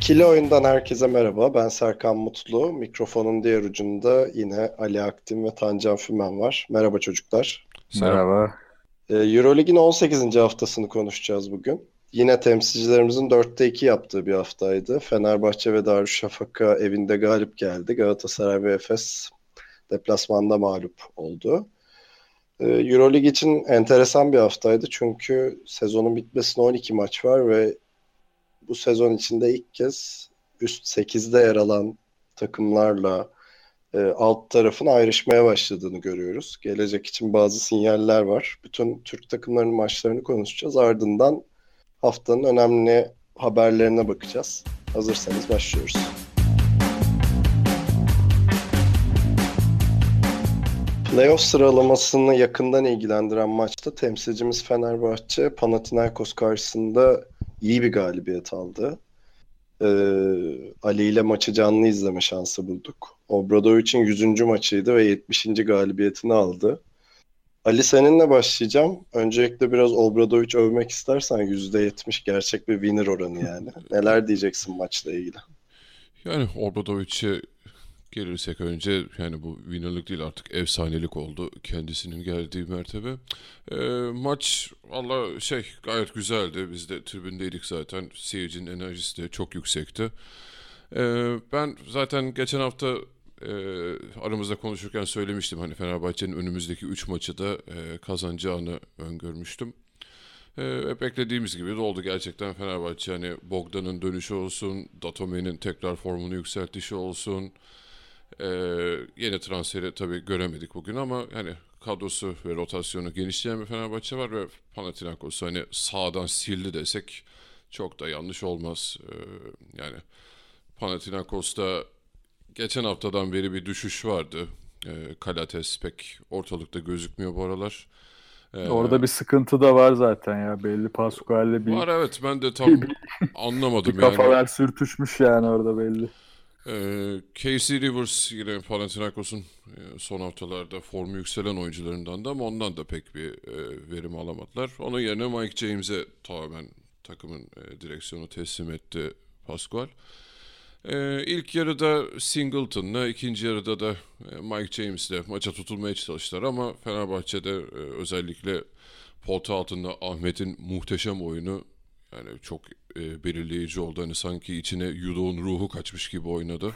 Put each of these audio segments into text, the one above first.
İkili oyundan herkese merhaba. Ben Serkan Mutlu. Mikrofonun diğer ucunda yine Ali Aktin ve Tancan Fümen var. Merhaba çocuklar. Merhaba. Ee, Eurolig'in 18. haftasını konuşacağız bugün. Yine temsilcilerimizin 4'te 2 yaptığı bir haftaydı. Fenerbahçe ve Darüşşafaka evinde galip geldi. Galatasaray ve Efes deplasmanda mağlup oldu. Ee, Eurolig için enteresan bir haftaydı çünkü sezonun bitmesine 12 maç var ve bu sezon içinde ilk kez üst 8'de yer alan takımlarla e, alt tarafın ayrışmaya başladığını görüyoruz. Gelecek için bazı sinyaller var. Bütün Türk takımlarının maçlarını konuşacağız. Ardından haftanın önemli haberlerine bakacağız. Hazırsanız başlıyoruz. Playoff sıralamasını yakından ilgilendiren maçta temsilcimiz Fenerbahçe Panathinaikos karşısında iyi bir galibiyet aldı. Ee, Ali ile maçı canlı izleme şansı bulduk. Obradovic'in 100. maçıydı ve 70. galibiyetini aldı. Ali seninle başlayacağım. Öncelikle biraz Obradovic övmek istersen %70 gerçek bir winner oranı yani. Neler diyeceksin maçla ilgili? Yani Obradovic'e gelirsek önce yani bu winnerlik değil artık efsanelik oldu kendisinin geldiği mertebe. Ee, maç Allah şey gayet güzeldi. Biz de tribündeydik zaten. Seyircinin enerjisi de çok yüksekti. Ee, ben zaten geçen hafta e, aramızda konuşurken söylemiştim hani Fenerbahçe'nin önümüzdeki 3 maçı da e, kazanacağını öngörmüştüm. E, beklediğimiz gibi de oldu gerçekten Fenerbahçe hani Bogdan'ın dönüşü olsun, Datome'nin tekrar formunu yükseltişi olsun. E, yeni transferi tabii göremedik bugün ama hani kadrosu ve rotasyonu genişleyen bir Fenerbahçe var ve Panathinaikos hani sağdan sildi desek çok da yanlış olmaz. E, yani Panathinaikos'ta geçen haftadan beri bir düşüş vardı. E, Kalates pek ortalıkta gözükmüyor bu aralar. E, Orada bir sıkıntı da var zaten ya. Belli Pascual'le bir, Var evet ben de tam anlamadım bir yani. kafalar sürtüşmüş yani orada belli. Ee, Casey Rivers yine Panathinaikos'un e, son haftalarda formu yükselen oyuncularından da ama ondan da pek bir e, verim alamadılar. Onun yerine Mike James'e tamamen takımın e, direksiyonu teslim etti Pascual. E, ilk yarıda Singleton'la, ikinci yarıda da Mike James'le maça tutulmaya çalıştılar ama Fenerbahçe'de özellikle pota altında Ahmet'in muhteşem oyunu yani çok e, belirleyici oldu. Hani sanki içine Yudo'nun ruhu kaçmış gibi oynadı.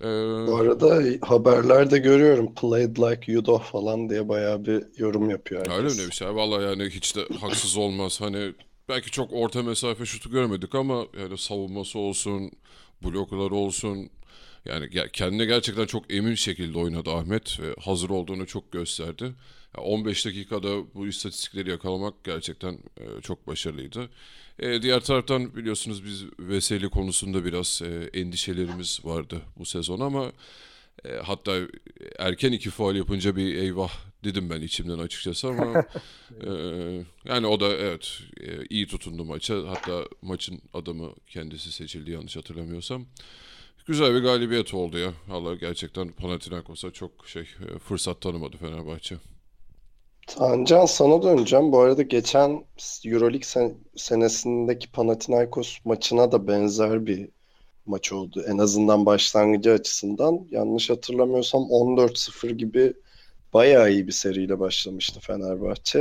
Ee, Bu arada haberlerde görüyorum played like Yudo falan diye bayağı bir yorum yapıyor öyle herkes. mi bir şey? Vallahi yani hiç de haksız olmaz. Hani belki çok orta mesafe şutu görmedik ama yani savunması olsun, blokları olsun. Yani kendine gerçekten çok emin şekilde oynadı Ahmet ve hazır olduğunu çok gösterdi. Ya 15 dakikada bu istatistikleri yakalamak gerçekten e, çok başarılıydı. E, diğer taraftan biliyorsunuz biz Veseli konusunda biraz e, endişelerimiz vardı bu sezon ama hatta erken iki faul yapınca bir eyvah dedim ben içimden açıkçası ama e, yani o da evet e, iyi tutundu maça. Hatta maçın adamı kendisi seçildi yanlış hatırlamıyorsam. Güzel bir galibiyet oldu ya. Vallahi gerçekten Panathinaikos'a çok şey e, fırsat tanımadı Fenerbahçe. Tancan sana döneceğim. Bu arada geçen Euroleague sen- senesindeki Panathinaikos maçına da benzer bir maç oldu. En azından başlangıcı açısından. Yanlış hatırlamıyorsam 14-0 gibi bayağı iyi bir seriyle başlamıştı Fenerbahçe.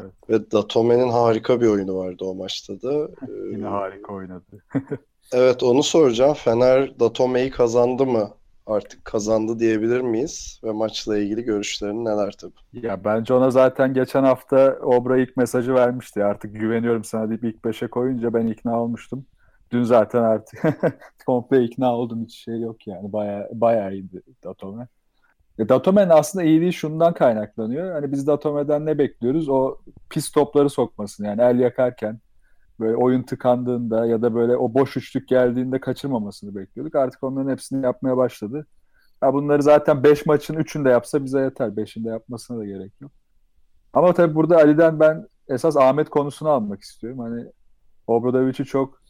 Evet. Ve Datome'nin harika bir oyunu vardı o maçta da. Ee, Yine harika oynadı. Evet onu soracağım. Fener Datome'yi kazandı mı? Artık kazandı diyebilir miyiz? Ve maçla ilgili görüşlerin neler tabii? Ya bence ona zaten geçen hafta Obra ilk mesajı vermişti. Artık güveniyorum sana deyip ilk beşe koyunca ben ikna olmuştum. Dün zaten artık komple ikna oldum. Hiç şey yok yani. Bayağı, bayağı iyiydi Datome. Datome'nin aslında iyiliği şundan kaynaklanıyor. Hani biz Datome'den ne bekliyoruz? O pis topları sokmasını yani el yakarken Böyle oyun tıkandığında ya da böyle o boş üçlük geldiğinde kaçırmamasını bekliyorduk. Artık onların hepsini yapmaya başladı. Ya bunları zaten 5 maçın 3'ünde yapsa bize yeter. 5'inde yapmasına da gerek yok. Ama tabii burada Ali'den ben esas Ahmet konusunu almak istiyorum. Hani Obradovic'i çok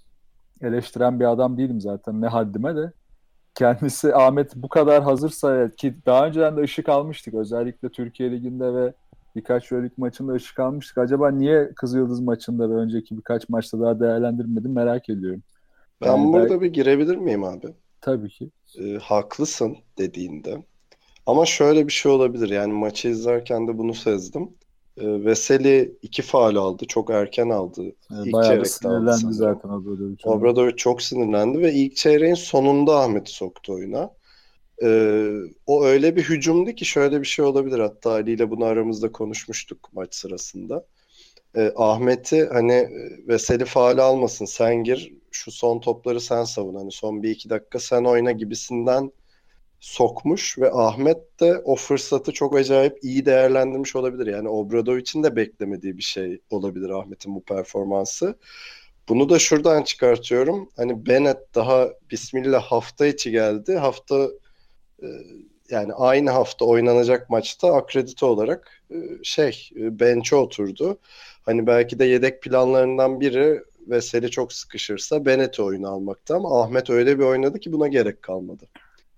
eleştiren bir adam değilim zaten ne haddime de. Kendisi Ahmet bu kadar hazırsa ki daha önceden de ışık almıştık. Özellikle Türkiye Ligi'nde ve birkaç Euroleague maçında ışık almıştık. Acaba niye Kızıldız maçında ve önceki birkaç maçta daha değerlendirmedim merak ediyorum. Ben Yani burada belki- bir girebilir miyim abi? Tabii ki. e, haklısın dediğinde. Ama şöyle bir şey olabilir. Yani maçı izlerken de bunu sezdim. E, Veseli iki faul aldı. Çok erken aldı. Yani İlk bayağı aldı sinirlendi sanırım. zaten Obradovic. Obradovic çok sinirlendi ve ilk çeyreğin sonunda Ahmet'i soktu oyuna. E, o öyle bir hücumdu ki şöyle bir şey olabilir. Hatta Ali ile bunu aramızda konuşmuştuk maç sırasında. E, Ahmet'i hani e, Veseli faul almasın sen gir şu son topları sen savun hani son bir iki dakika sen oyna gibisinden sokmuş ve Ahmet de o fırsatı çok acayip iyi değerlendirmiş olabilir. Yani Obradovic'in de beklemediği bir şey olabilir Ahmet'in bu performansı. Bunu da şuradan çıkartıyorum. Hani Bennett daha Bismillah hafta içi geldi. Hafta e, yani aynı hafta oynanacak maçta akredite olarak e, şey e, bench'e oturdu. Hani belki de yedek planlarından biri Veseli çok sıkışırsa Bennett'i oyuna almakta ama Ahmet öyle bir oynadı ki buna gerek kalmadı.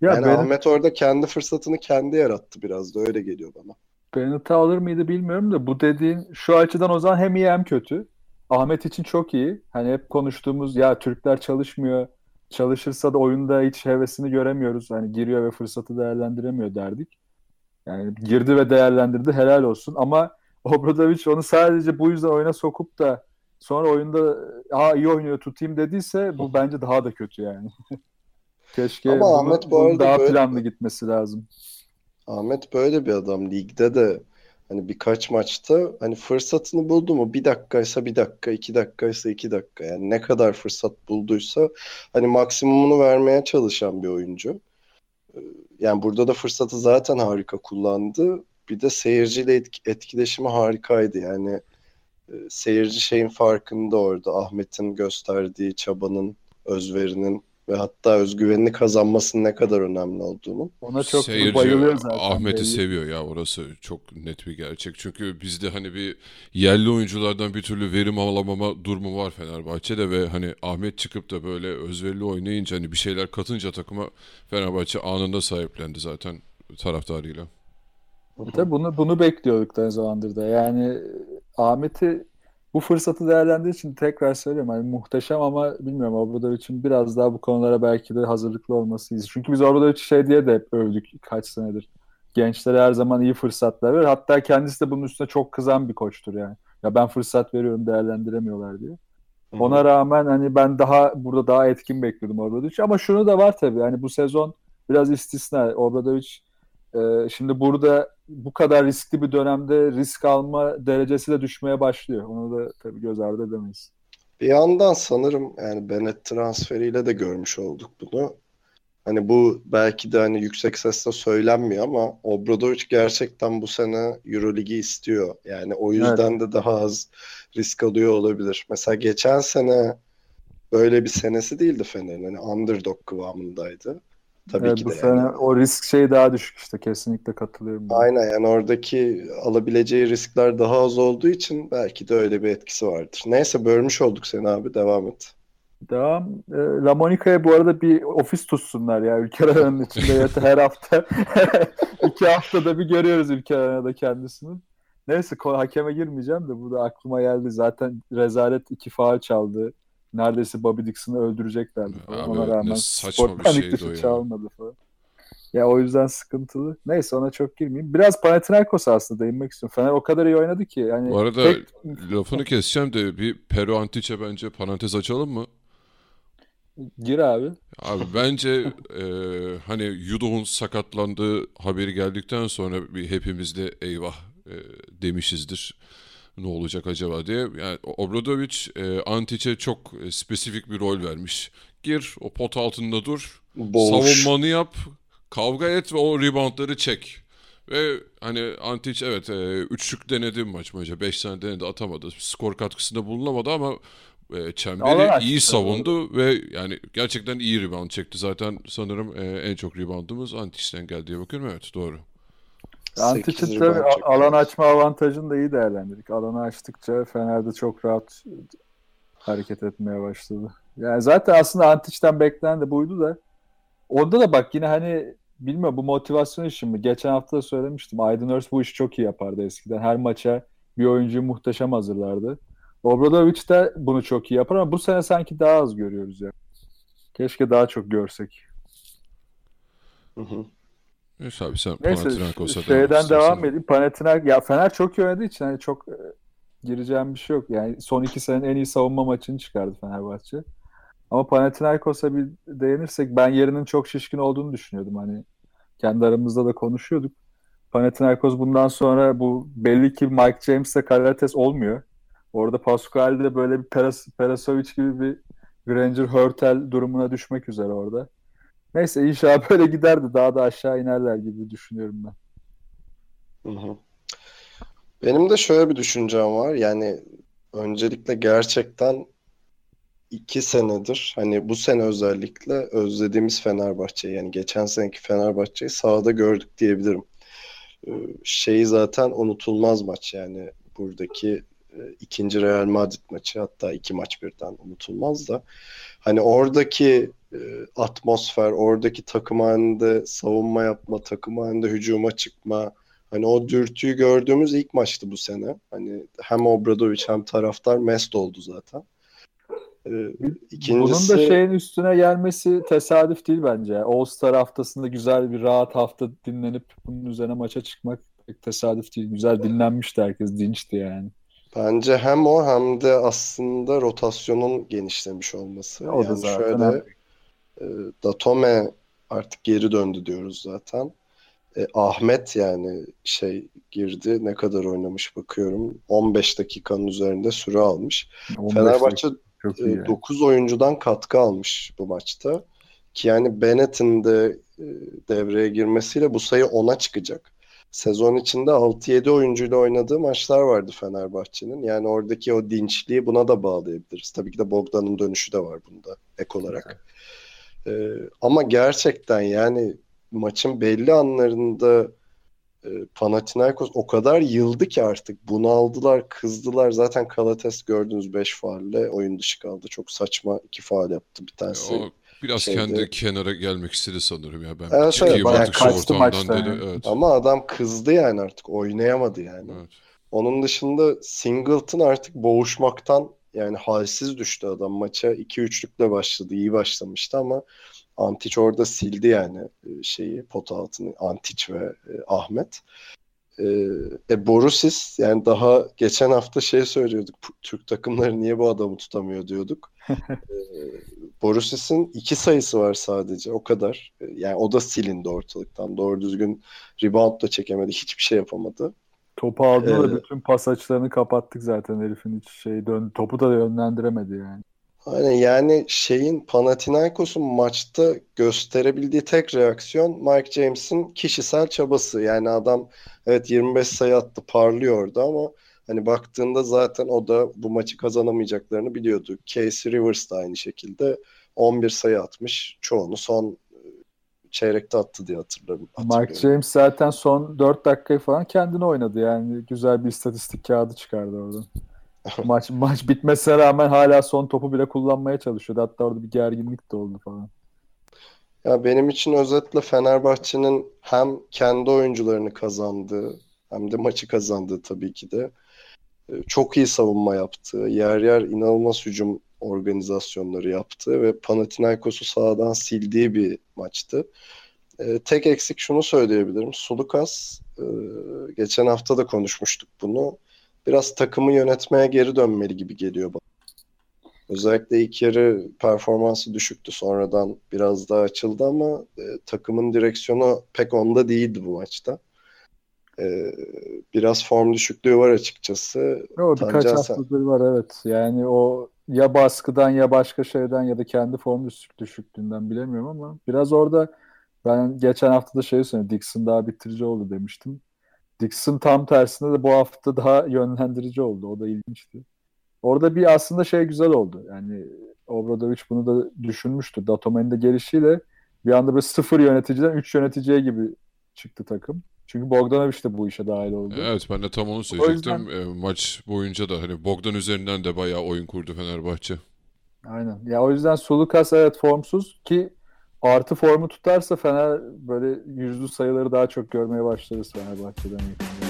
Ya yani Bennett- Ahmet orada kendi fırsatını kendi yarattı biraz da öyle geliyor bana. Bennett'i alır mıydı bilmiyorum da bu dediğin şu açıdan o zaman hem iyi hem kötü. Ahmet için çok iyi. Hani hep konuştuğumuz ya Türkler çalışmıyor. Çalışırsa da oyunda hiç hevesini göremiyoruz. Hani giriyor ve fırsatı değerlendiremiyor derdik. Yani girdi ve değerlendirdi helal olsun. Ama Obradovic onu sadece bu yüzden oyuna sokup da sonra oyunda ha iyi oynuyor tutayım dediyse bu bence daha da kötü yani. Keşke Ama bunu- Ahmet bu arada daha böyle- planlı gitmesi lazım. Ahmet böyle bir adam. Ligde de hani birkaç maçta hani fırsatını buldu mu bir dakikaysa bir dakika, iki dakikaysa iki dakika. Yani ne kadar fırsat bulduysa hani maksimumunu vermeye çalışan bir oyuncu. Ee, Yani burada da fırsatı zaten harika kullandı. Bir de seyirciyle etk- etkileşimi harikaydı. Yani e, seyirci şeyin farkında orada. Ahmet'in gösterdiği çabanın, özverinin ve hatta özgüvenini kazanmasının ne kadar önemli olduğunu. Ona çok Seyirci bayılıyor zaten. Ahmet'i belli. seviyor ya orası çok net bir gerçek. Çünkü bizde hani bir yerli oyunculardan bir türlü verim alamama durumu var Fenerbahçe'de ve hani Ahmet çıkıp da böyle özverili oynayınca hani bir şeyler katınca takıma Fenerbahçe anında sahiplendi zaten taraftarıyla. E Tabii bunu bunu bekliyorduk da zamandır da. Yani Ahmet'i bu fırsatı değerlendirdiği için tekrar söylüyorum. Hani muhteşem ama bilmiyorum Obradovic'in biraz daha bu konulara belki de hazırlıklı olması iyi. Çünkü biz Obradovic'i şey diye de hep övdük kaç senedir. Gençlere her zaman iyi fırsatlar verir. Hatta kendisi de bunun üstüne çok kızan bir koçtur yani. Ya ben fırsat veriyorum değerlendiremiyorlar diye. Ona rağmen hani ben daha burada daha etkin bekliyordum Obradovic. Ama şunu da var tabii. Hani bu sezon biraz istisna. Obradovic e, şimdi burada bu kadar riskli bir dönemde risk alma derecesi de düşmeye başlıyor. Onu da tabii göz ardı edemeyiz. Bir yandan sanırım yani Bennett transferiyle de görmüş olduk bunu. Hani bu belki de hani yüksek sesle söylenmiyor ama Obradovic gerçekten bu sene Euroligi istiyor. Yani o yüzden de daha az risk alıyor olabilir. Mesela geçen sene böyle bir senesi değildi Fener'in. Hani underdog kıvamındaydı. Tabii Evet, ki bu de sene yani. o risk şey daha düşük işte kesinlikle katılıyorum. ben. Aynen yani oradaki alabileceği riskler daha az olduğu için belki de öyle bir etkisi vardır. Neyse bölmüş olduk seni abi devam et. Devam. E, La Monica'ya bu arada bir ofis tutsunlar ya ülke aranın içinde da her hafta iki haftada bir görüyoruz ülke aranada kendisini. Neyse hakeme girmeyeceğim de burada aklıma geldi. Zaten rezalet iki faul çaldı. Neredeyse Bobby Dixon'ı öldüreceklerdi falan. Abi Ona rağmen sportman şeydi dışı çalmadı falan. Ya o yüzden sıkıntılı. Neyse ona çok girmeyeyim. Biraz Panathinaikos aslında değinmek istiyorum. Fener o kadar iyi oynadı ki. Yani Bu arada tek- lafını keseceğim de bir Pero Antic'e bence parantez açalım mı? gir abi. Abi bence e, hani Yudoh'un sakatlandığı haberi geldikten sonra bir hepimiz de eyvah e, demişizdir. Ne olacak acaba diye. Yani Obradovic e, Antic'e çok e, spesifik bir rol vermiş. Gir o pot altında dur. Boğuş. Savunmanı yap. Kavga et ve o reboundları çek. Ve hani Antic evet e, üçlük denedi maç boyunca. Beş tane denedi atamadı. Skor katkısında bulunamadı ama e, çemberi açtı, iyi savundu ve yani gerçekten iyi rebound çekti. Zaten sanırım e, en çok reboundumuz Antic'ten geldi diye bakıyorum. Evet doğru. Çekti. alan açma avantajını da iyi değerlendirdik. Alanı açtıkça Fener'de çok rahat hareket etmeye başladı. Yani zaten aslında Antic'ten beklenen de buydu da onda da bak yine hani bilmiyorum bu motivasyon işi mi? Geçen hafta da söylemiştim. Aydın Örs bu işi çok iyi yapardı eskiden. Her maça bir oyuncuyu muhteşem hazırlardı. Obradovic de bunu çok iyi yapar ama bu sene sanki daha az görüyoruz ya. Keşke daha çok görsek. Hı hı. Neyse abi sen Neyse Panathinaikos'a şeyden devam edeyim. Panathinaikos ya Fener çok iyi oynadığı için hani çok e, gireceğim bir şey yok. Yani son iki senenin en iyi savunma maçını çıkardı Fenerbahçe. Ama Panathinaikos'a bir değinirsek ben yerinin çok şişkin olduğunu düşünüyordum. Hani kendi aramızda da konuşuyorduk. Panathinaikos bundan sonra bu belli ki Mike James'le Karates olmuyor. Orada Pascual de böyle bir Peras, Perasovic gibi bir Granger Hurtel durumuna düşmek üzere orada. Neyse inşallah böyle giderdi. Daha da aşağı inerler gibi düşünüyorum ben. Benim de şöyle bir düşüncem var. Yani öncelikle gerçekten iki senedir hani bu sene özellikle özlediğimiz Fenerbahçe'yi yani geçen seneki Fenerbahçe'yi sahada gördük diyebilirim. Ee, Şeyi zaten unutulmaz maç yani buradaki e, ikinci Real Madrid maçı hatta iki maç birden unutulmaz da hani oradaki e, atmosfer, oradaki takım halinde savunma yapma, takım halinde hücuma çıkma Hani o dürtüyü gördüğümüz ilk maçtı bu sene. Hani hem Obradovic hem taraftar mest oldu zaten. İkincisi Bunun da şeyin üstüne gelmesi tesadüf değil bence. All-Star haftasında güzel bir rahat hafta dinlenip bunun üzerine maça çıkmak pek tesadüf değil. Güzel dinlenmişti herkes. Dinçti yani. Bence hem o hem de aslında rotasyonun genişlemiş olması. O da Yani zaten şöyle e, Datome artık geri döndü diyoruz zaten. E, Ahmet yani şey girdi. Ne kadar oynamış bakıyorum. 15 dakikanın üzerinde süre almış. 15 Fenerbahçe yani. 9 oyuncudan katkı almış bu maçta. Ki yani Bennett'in de e, devreye girmesiyle bu sayı 10'a çıkacak. Sezon içinde 6-7 oyuncuyla oynadığı maçlar vardı Fenerbahçe'nin. Yani oradaki o dinçliği buna da bağlayabiliriz. Tabii ki de Bogdan'ın dönüşü de var bunda ek olarak. E, ama gerçekten yani maçın belli anlarında e, Panathinaikos o kadar yıldı ki artık bunaldılar, kızdılar. Zaten Kalates gördüğünüz 5 faulle oyun dışı kaldı. Çok saçma iki faul yaptı bir tanesi. O biraz şeyde- kendi kenara gelmek istedi sanırım ya. Ben Evet, evet, bayağı kaçtı maçtan dedi. yani. Evet. Ama adam kızdı yani artık oynayamadı yani. Evet. Onun dışında Singleton artık boğuşmaktan yani halsiz düştü adam. Maça 2-3'lükle başladı. iyi başlamıştı ama Antic orada sildi yani e, şeyi pot altını Antic ve e, Ahmet. E, e, Borussis yani daha geçen hafta şey söylüyorduk. "P- Türk takımları niye bu adamı tutamıyor diyorduk. e, Borussis'in iki sayısı var sadece o kadar. E, Yani o da silindi ortalıktan. Doğru düzgün rebound da çekemedi. Hiçbir şey yapamadı. Topu da Ee, bütün pas açılarını kapattık zaten herifin hiç şey dön topu da yönlendiremedi yani. Aynen yani şeyin Panathinaikos'un maçta gösterebildiği tek reaksiyon Mike James'in kişisel çabası. Yani adam evet 25 sayı attı parlıyordu ama hani baktığında zaten o da bu maçı kazanamayacaklarını biliyordu. Casey Rivers da aynı şekilde 11 sayı atmış. Çoğunu son e, çeyrekte attı diye hatırlarım. Mark hatırlıyorum. James zaten son 4 dakikayı falan kendine oynadı yani. Güzel bir istatistik kağıdı çıkardı oradan. maç maç bitmesine rağmen hala son topu bile kullanmaya çalışıyordu. Hatta orada bir gerginlik de oldu falan. Ya benim için özetle Fenerbahçe'nin hem kendi oyuncularını kazandığı hem de maçı kazandığı tabii ki de çok iyi savunma yaptığı, yer yer inanılmaz hücum organizasyonları yaptığı ve Panathinaikos'u sahadan sildiği bir maçtı. E, tek eksik şunu söyleyebilirim. Sulukas e, geçen hafta da konuşmuştuk bunu. Biraz takımı yönetmeye geri dönmeli gibi geliyor bana. Özellikle ilk yarı performansı düşüktü. Sonradan biraz daha açıldı ama e, takımın direksiyonu pek onda değildi bu maçta. E, biraz form düşüklüğü var açıkçası. O birkaç Tancan sen- haftadır var evet. Yani o ya baskıdan ya başka şeyden ya da kendi form düşük düşüklüğünden bilemiyorum ama biraz orada ben geçen hafta da şey söyledim. Dixon daha bitirici oldu demiştim. Dixon tam tersine de bu hafta daha yönlendirici oldu. O da ilginçti. Orada bir aslında şey güzel oldu. Yani Obradovic bunu da düşünmüştü. Datome'nin de gelişiyle bir anda böyle sıfır yöneticiden üç yöneticiye gibi çıktı takım. Çünkü Bogdanovic de bu işe dahil oldu. Evet ben de tam onu söyleyecektim. yüzden- E, maç boyunca da hani Bogdan üzerinden de bayağı oyun kurdu Fenerbahçe. Aynen. Ya o yüzden Sulukas evet formsuz ki artı formu tutarsa Fener böyle yüzlü sayıları daha çok görmeye başlarız Fenerbahçe'den yakında.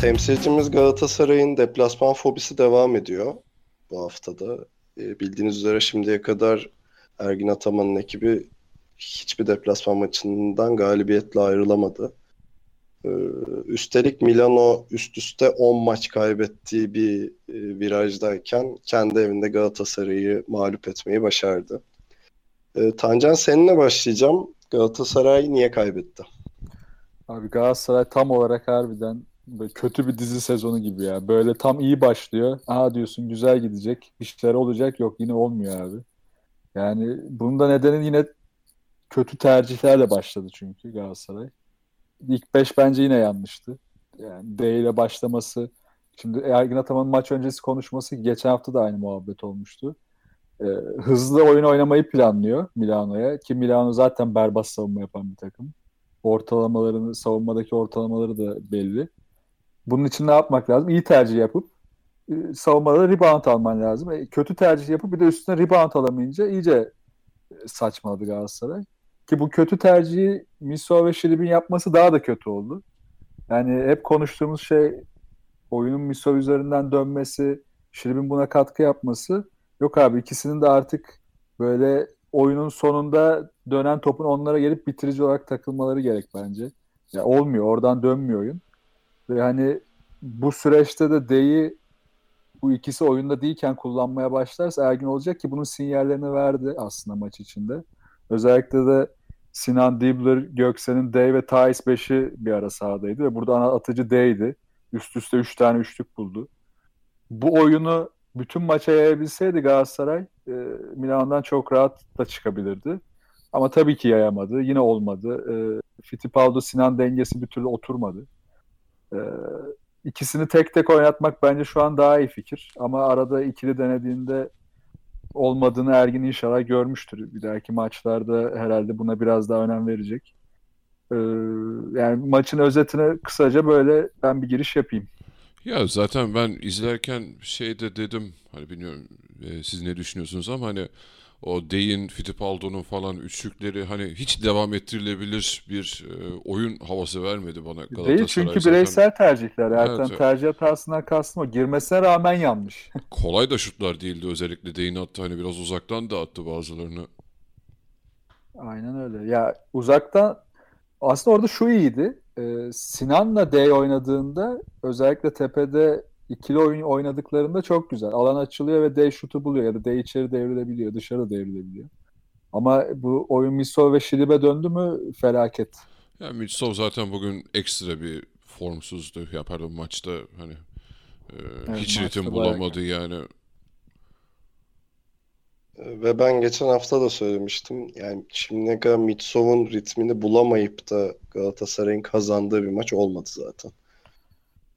Temsilcimiz Galatasaray'ın deplasman fobisi devam ediyor bu haftada. E, bildiğiniz üzere şimdiye kadar Ergin Ataman'ın ekibi hiçbir deplasman maçından galibiyetle ayrılamadı. E, üstelik Milano üst üste 10 maç kaybettiği bir e, virajdayken kendi evinde Galatasaray'ı mağlup etmeyi başardı. E, Tancan seninle başlayacağım. Galatasaray niye kaybetti? Abi Galatasaray tam olarak harbiden böyle kötü bir dizi sezonu gibi ya. Böyle tam iyi başlıyor. Aha diyorsun güzel gidecek. Bir olacak. Yok yine olmuyor abi. Yani bunun da nedeni yine kötü tercihlerle başladı çünkü Galatasaray. İlk 5 bence yine yanlıştı. Yani D ile başlaması. Şimdi Ergin Ataman'ın maç öncesi konuşması geçen hafta da aynı muhabbet olmuştu. Ee, hızlı oyun oynamayı planlıyor Milano'ya ki Milano zaten berbat savunma yapan bir takım ortalamalarını, savunmadaki ortalamaları da belli. Bunun için ne yapmak lazım? İyi tercih yapıp e, savunmada rebound alman lazım. E, kötü tercih yapıp bir de üstüne rebound alamayınca iyice e, saçmaladı Galatasaray. Ki bu kötü tercihi Miso ve Şilib'in yapması daha da kötü oldu. Yani hep konuştuğumuz şey oyunun Miso üzerinden dönmesi, Şilib'in buna katkı yapması. Yok abi ikisinin de artık böyle oyunun sonunda dönen topun onlara gelip bitirici olarak takılmaları gerek bence. Ya olmuyor, oradan dönmüyor oyun. Ve hani bu süreçte de D'yi bu ikisi oyunda değilken kullanmaya başlarsa Ergin olacak ki bunun sinyallerini verdi aslında maç içinde. Özellikle de Sinan Dibler, Göksen'in D ve Thais 5'i bir ara sahadaydı ve burada ana atıcı D'ydi. Üst üste 3 tane üçlük buldu. Bu oyunu bütün maça yayabilseydi Galatasaray e, Milan'dan çok rahat da çıkabilirdi. Ama tabii ki yayamadı. Yine olmadı. E, Fittipaldo Sinan dengesi bir türlü oturmadı. E, ikisini tek tek oynatmak bence şu an daha iyi fikir. Ama arada ikili denediğinde olmadığını Ergin inşallah görmüştür. Bir dahaki maçlarda herhalde buna biraz daha önem verecek. E, yani maçın özetine kısaca böyle ben bir giriş yapayım. Ya zaten ben izlerken şeyde dedim hani bilmiyorum e, siz ne düşünüyorsunuz ama hani o Dey'in, Fittipaldo'nun falan üçlükleri hani hiç devam ettirilebilir bir e, oyun havası vermedi bana Galatasaray. Değil çünkü zaten. bireysel tercihler. Erten evet. tercih hatasından kastım o. Girmesine rağmen yanlış. Kolay da şutlar değildi özellikle Dey'in attı hani biraz uzaktan da attı bazılarını. Aynen öyle. Ya uzaktan aslında orada şu iyiydi. Ee, Sinan'la D oynadığında özellikle tepede ikili oyun oynadıklarında çok güzel. Alan açılıyor ve D şutu buluyor ya da D içeri devrilebiliyor, dışarı devrilebiliyor. Ama bu oyun Misol ve Şilib'e döndü mü felaket. Ya Mitsov zaten bugün ekstra bir formsuzdu. Ya pardon maçta hani e, Evet, hiç ritim bayağı bulamadı yani. Ve ben geçen hafta da söylemiştim. Yani şimdiye kadar Mitsov'un ritmini bulamayıp da Galatasaray'ın kazandığı bir maç olmadı zaten.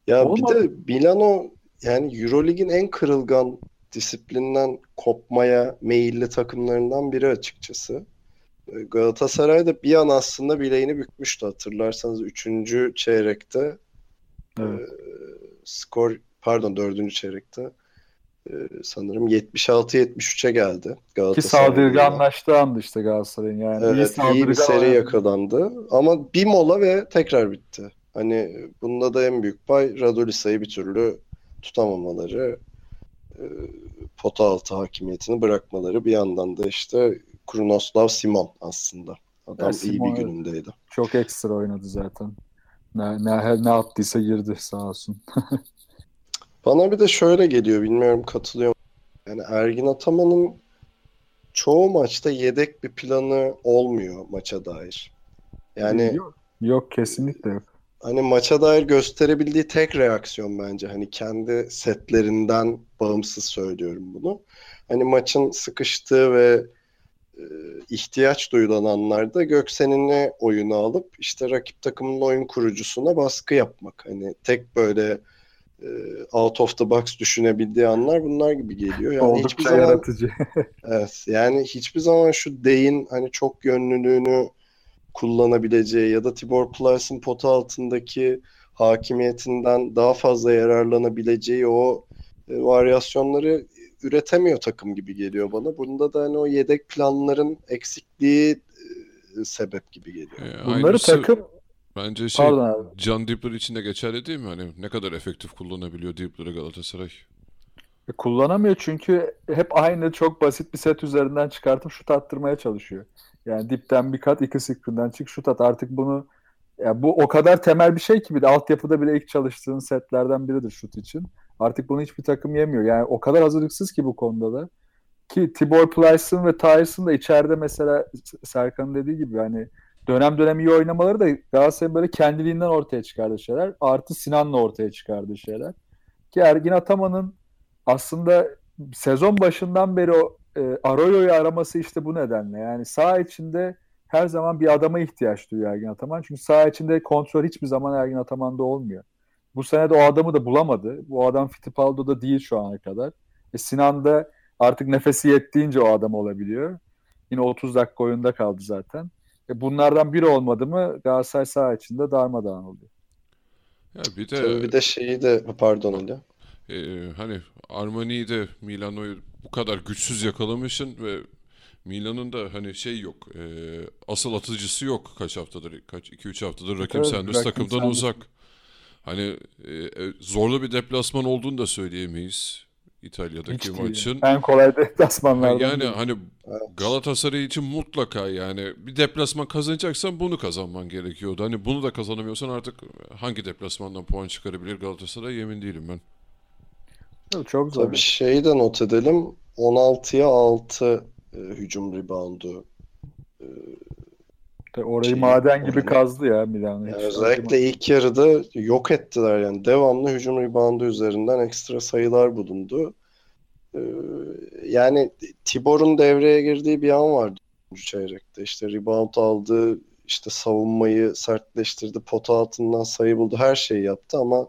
Ya Olmadı. bir de Milano yani Eurolig'in en kırılgan disiplinden kopmaya meyilli takımlarından biri açıkçası. Ee, Galatasaray da bir an aslında bileğini bükmüştü hatırlarsanız 3. çeyrekte Evet. skor pardon 4. çeyrekte e, sanırım 76-73'e geldi Ki Galatasaray. saldırganlaştığı anda işte Galatasaray'ın yani. Evet, iyi bir saldırgan seri yakalandı. Ama bir mola ve tekrar bitti. Hani bunda da en büyük pay Radulisa'yı bir türlü tutamamaları, e, pota altı hakimiyetini bırakmaları. Bir yandan da işte Krunoslav Simon aslında. Adam Ya iyi Simon, bir evet. günündeydi. Çok ekstra oynadı zaten. Ne, ne, ne yaptıysa girdi sağ olsun. Bana bir de şöyle geliyor, bilmiyorum katılıyor musun? Yani Ergin Ataman'ın çoğu maçta yedek bir planı olmuyor maça dair. Yani Yok, yok kesinlikle yok. Hani maça dair gösterebildiği tek reaksiyon bence hani kendi setlerinden bağımsız söylüyorum bunu. Hani maçın sıkıştığı ve e, ihtiyaç duyulan anlarda Göksen'ini oyunu alıp işte rakip takımın oyun kurucusuna baskı yapmak. Hani tek böyle e, out of the box düşünebildiği anlar bunlar gibi geliyor. Yani hiçbir Oldukça zaman yaratıcı. Evet yani hiçbir zaman şu Dey'in hani çok yönlülüğünü kullanabileceği ya da Tibor Plyce'ın pota altındaki hakimiyetinden daha fazla yararlanabileceği o e, varyasyonları üretemiyor takım gibi geliyor bana. Bunda da hani o yedek planların eksikliği e, sebep gibi geliyor. E, Bunları aynısı takım bence şey pardon abi. Can Dibbler için de geçerli değil mi? Hani ne kadar efektif kullanabiliyor Dibbler'ı Galatasaray? E, Kullanamıyor çünkü hep aynı çok basit bir set üzerinden çıkartıp şut attırmaya çalışıyor. Yani dipten bir kat iki screen'den çık şut at. Artık bunu ya bu o kadar temel bir şey ki bir de altyapıda bile ilk çalıştığın setlerden biridir şut için. Artık bunu hiçbir takım yemiyor. Yani o kadar hazırlıksız ki bu konuda da. Ki Tibor Plyce'ın ve Tyson da içeride mesela Serkan'ın dediği gibi hani dönem dönem iyi oynamaları da Galatasaray'ın böyle kendiliğinden ortaya çıkardığı şeyler. Artı Sinan'la ortaya çıkardığı şeyler. Ki Ergin Ataman'ın aslında sezon başından beri o e, Arroyo'yu araması işte bu nedenle. Yani sağ içinde her zaman bir adama ihtiyaç duyuyor Ergin Ataman. Çünkü sağ içinde kontrol hiçbir zaman Ergin Ataman'da olmuyor. Bu sene de o adamı da bulamadı. Bu adam Fittipaldo'da değil şu ana kadar. E, Sinan da artık nefesi yettiğince o adam olabiliyor. Yine 30 dakika oyunda kaldı zaten. E, bunlardan biri olmadı mı Galatasaray sağ içinde darmadağın oluyor. Ya bir de Tabii bir de şeyi de pardon Ali. e, hani Armani'yi de Milano'yu bu kadar güçsüz yakalamışsın ve Milan'ın da hani şey yok. e, asıl atıcısı yok kaç haftadır, kaç 2-3 haftadır Rakim Evet, Sanders takımdan Sanders. uzak. Hani e, e, zorlu bir deplasman olduğunu da söyleyemeyiz İtalya'daki Hiç değil. maçın. En kolay deplasmanlardan Yani biri. hani Evet. Galatasaray için mutlaka yani bir deplasman kazanacaksan bunu kazanman gerekiyordu. Hani bunu da kazanamıyorsan artık hangi deplasmandan puan çıkarabilir Galatasaray emin değilim ben. Çok zor. Tabii şeyi de not edelim. 16'ya 6 e, hücum reboundu. Tabii Orayı Şey, maden gibi orayı- kazdı ya Milano. Yani özellikle ilk yarıda yok ettiler yani. Devamlı hücum reboundu üzerinden ekstra sayılar bulundu. Ee, yani Tibor'un devreye girdiği bir an vardı 3. çeyrekte. İşte rebound aldı, işte savunmayı sertleştirdi, pota altından sayı buldu, her şeyi yaptı ama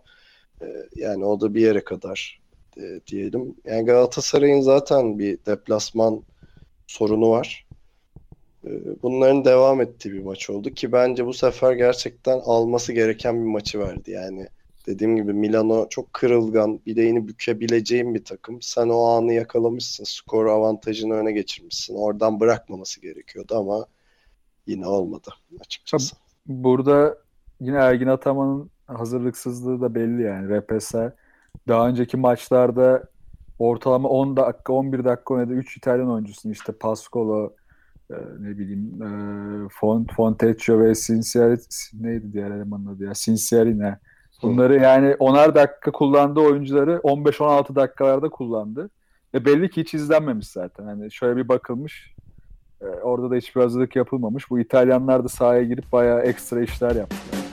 e, yani o da bir yere kadar e, diyelim. Yani Galatasaray'ın zaten bir deplasman sorunu var. E, Bunların devam ettiği bir maç oldu ki bence bu sefer gerçekten alması gereken bir maçı verdi. Yani dediğim gibi Milano çok kırılgan, bileğini bükebileceğin bir takım. Sen o anı yakalamışsın, skor avantajını öne geçirmişsin. Oradan bırakmaması gerekiyordu ama yine olmadı açıkçası. Burada yine Ergin Ataman'ın hazırlıksızlığı da belli yani. Repesa daha önceki maçlarda ortalama 10 dakika 11 dakika oynadı. 3 İtalyan oyuncusun işte Pascolo e, ne bileyim e, Font, Fontecchio ve Sinciari neydi diğer elemanın adı ya Sinciari ne? Bunları yani 10'ar dakika kullandığı oyuncuları 15-16 dakikalarda kullandı. Ve belli ki hiç izlenmemiş zaten. Hani şöyle bir bakılmış. e, orada da hiçbir hazırlık yapılmamış. Bu İtalyanlar da sahaya girip bayağı ekstra işler yaptılar.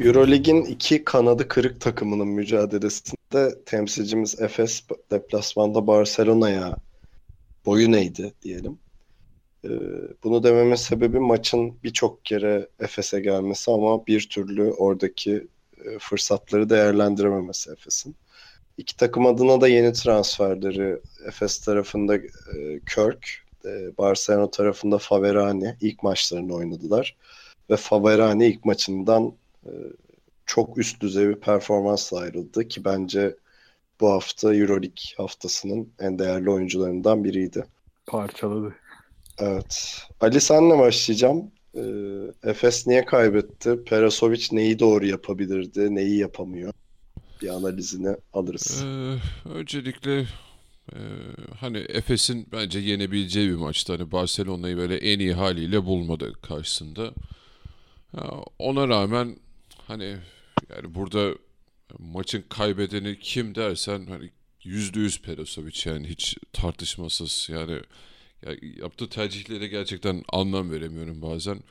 Eurolig'in iki kanadı kırık takımının mücadelesinde temsilcimiz Efes deplasmanda Barcelona'ya boyun eğdi diyelim. Ee, bunu dememin sebebi maçın birçok kere Efes'e gelmesi ama bir türlü oradaki e, fırsatları değerlendirememesi Efes'in. İki takım adına da yeni transferleri Efes tarafında e, Kirk, e, Barcelona tarafında Faverani ilk maçlarını oynadılar. Ve Faverani ilk maçından çok üst düzey bir performansla ayrıldı ki bence bu hafta Euroleague haftasının en değerli oyuncularından biriydi. Parçaladı. Evet. Ali senle başlayacağım. Ee, Efes niye kaybetti? Perasovic neyi doğru yapabilirdi, neyi yapamıyor? Bir analizini alırız. Ee, öncelikle e, hani Efes'in bence yenebileceği bir maçtı. Hani Barcelona'yı böyle en iyi haliyle bulmadı karşısında. Ya, ona rağmen hani yani burada maçın kaybedeni kim dersen hani yüzde yüz Perasovic yani hiç tartışmasız yani ya yaptığı tercihlere gerçekten anlam veremiyorum bazen.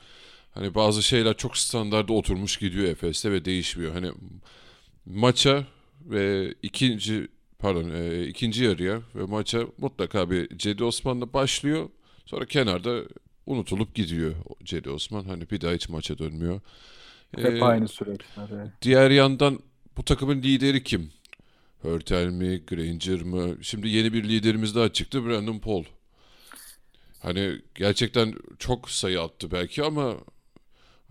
Hani bazı şeyler çok standarda oturmuş gidiyor Efes'te ve değişmiyor. Hani maça ve ikinci pardon e, ikinci yarıya ve maça mutlaka bir Cedi Osman'la başlıyor. Sonra kenarda unutulup gidiyor Cedi Osman. Hani bir daha hiç maça dönmüyor. Hep Ee, aynı süreçler. Diğer yandan bu takımın lideri kim? Hörtel mi, Granger mı? Şimdi yeni bir liderimiz daha çıktı, Brandon Paul. Hani gerçekten çok sayı attı belki ama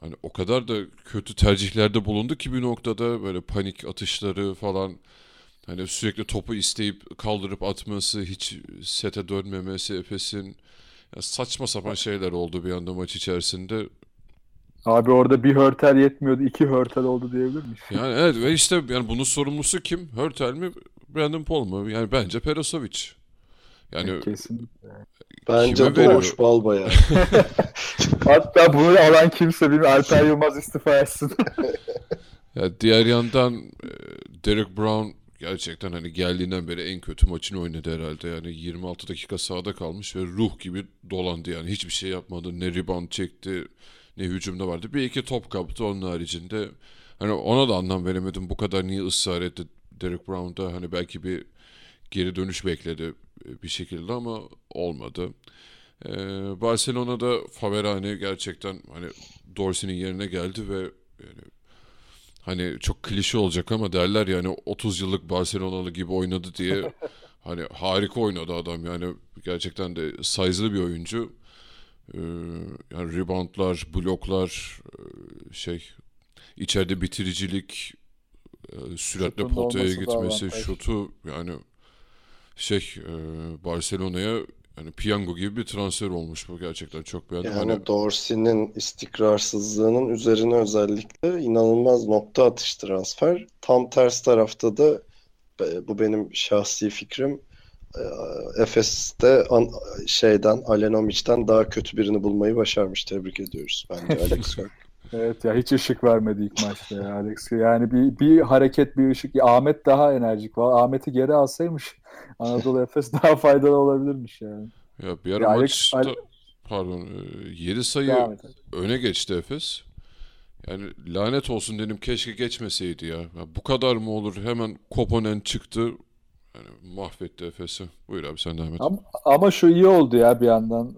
hani o kadar da kötü tercihlerde bulundu ki bir noktada böyle panik atışları falan hani sürekli topu isteyip kaldırıp atması, hiç sete dönmemesi Efes'in ya saçma sapan şeyler oldu bir anda maç içerisinde. Abi orada bir hörtel yetmiyordu. iki hörtel oldu diyebilir miyiz? Yani evet ve işte yani bunun sorumlusu kim? Hörtel mi? Brandon Paul mu? Yani bence Perasovic. Yani Kesin. Bence? Doğuş Balba ya. Hatta bunu alan kimse bilmiyor. Alper Yılmaz istifa etsin. ya diğer yandan e, Derek Brown gerçekten hani geldiğinden beri en kötü maçını oynadı herhalde. Yani 26 dakika sahada kalmış ve ruh gibi dolandı yani. Hiçbir şey yapmadı. Ne rebound çekti ne hücumda vardı. Bir iki top kaptı onun haricinde. Hani ona da anlam veremedim. Bu kadar niye ısrar etti Derek Brown'da. Hani belki bir geri dönüş bekledi e, bir şekilde ama olmadı. Ee, Barcelona'da Faverani gerçekten hani Dorsey'nin yerine geldi ve yani hani çok klişe olacak ama derler yani 30 yıllık Barcelonalı gibi oynadı diye hani harika oynadı adam yani gerçekten de size'lı bir oyuncu. Ee, yani reboundlar, bloklar, e, şey içeride bitiricilik, e, süratle Şutun potaya gitmesi, şutu yani şey e, Barcelona'ya yani piyango gibi bir transfer olmuş bu gerçekten çok beğendim. Yani Hani Dorsey'nin istikrarsızlığının üzerine özellikle inanılmaz nokta atış transfer. Tam ters tarafta da bu benim şahsi fikrim. E, Efes'te an- şeyden Alenomic'ten daha kötü birini bulmayı başarmış. Tebrik ediyoruz bence Alex Kirk. Evet ya hiç ışık vermedi ilk maçta ya Alex. Yani bir, bir hareket bir ışık. Ya Ahmet daha enerjik. Ahmet'i geri alsaymış Anadolu Efes daha faydalı olabilirmiş yani. ya bir ara Ya Alex- maçta Ale- pardon 7 sayı Devam et. öne geçti Efes. Yani lanet olsun dedim keşke geçmeseydi ya. Ya bu kadar mı olur? Hemen Koponen çıktı. Yani mahvetti Efes'i. Buyur abi sen devam et. Ama, ama şu iyi oldu ya bir yandan.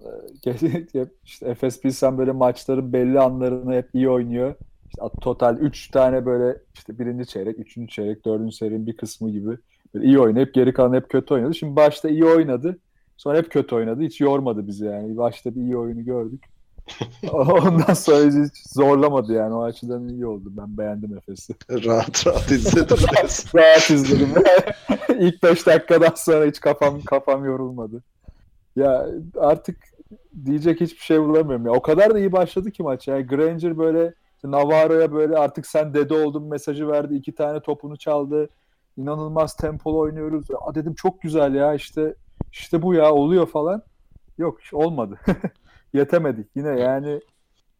Ee, işte Efes Pilsen böyle maçların belli anlarını hep iyi oynuyor. İşte total 3 tane böyle işte birinci çeyrek, üçüncü çeyrek, dördüncü serinin bir kısmı gibi böyle iyi oynayıp geri kalan hep kötü oynadı. Şimdi başta iyi oynadı. Sonra hep kötü oynadı. Hiç yormadı bizi yani. Başta bir iyi oyunu gördük. Ondan sonra hiç zorlamadı yani. O açıdan iyi oldu. Ben beğendim Efes'i. Rahat rahat izledim. Rahat izledim. İlk 5 dakikadan sonra hiç kafam kafam yorulmadı. Ya artık diyecek hiçbir şey bulamıyorum ya. O kadar da iyi başladı ki maç. Yani Granger böyle Navarro'ya böyle artık sen dede oldun mesajı verdi. iki tane topunu çaldı. İnanılmaz tempolu oynuyoruz. Aa, dedim çok güzel ya işte işte bu ya oluyor falan. Yok olmadı. Yetemedik yine yani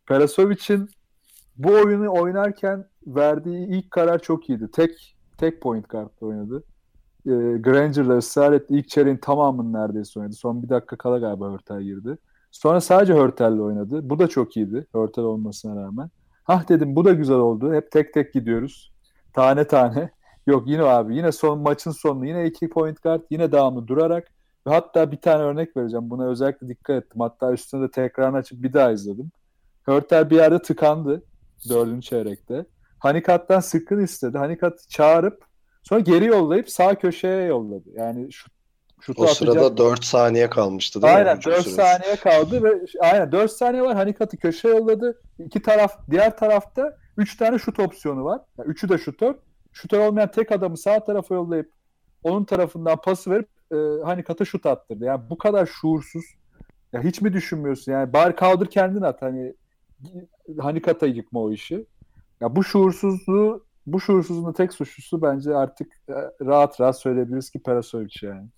Perasovic'in bu oyunu oynarken verdiği ilk karar çok iyiydi. Tek tek point guard'da oynadı. E, Granger'la ısrar etti. İlk çeyreğin tamamını neredeyse oynadı. Son bir dakika kala galiba Hörtel girdi. Sonra sadece Hörtel'le oynadı. Bu da çok iyiydi. Hörtel olmasına rağmen. Hah dedim bu da güzel oldu. Hep tek tek gidiyoruz. Tane tane. Yok yine abi yine son maçın sonunu yine iki point guard yine devamlı durarak ve hatta bir tane örnek vereceğim. Buna özellikle dikkat ettim. Hatta üstüne de tekrarını açıp bir daha izledim. Hörtel bir yerde tıkandı dördüncü çeyrekte. Hanikat'tan sıkın istedi. Hanikat'ı çağırıp sonra geri yollayıp sağ köşeye yolladı. Yani şu şutu O atacak. sırada 4 saniye kalmıştı değil mi? Aynen hücum 4 süresi? saniye kaldı ve aynen 4 saniye var. Hanikat'ı köşeye yolladı. İki taraf diğer tarafta 3 tane şut opsiyonu var. Yani üçü de şutör. Şutör olmayan tek adamı sağ tarafa yollayıp onun tarafından pası verip e, Hanikat'a şut attırdı. Yani bu kadar şuursuz. Ya hiç mi düşünmüyorsun? Yani bari kaldır kendin at. Hani Hanikat'a yıkma o işi. Ya bu şuursuzluğu bu şuursuzluğun tek suçlusu bence artık e, rahat rahat söyleyebiliriz ki Perasovic yani.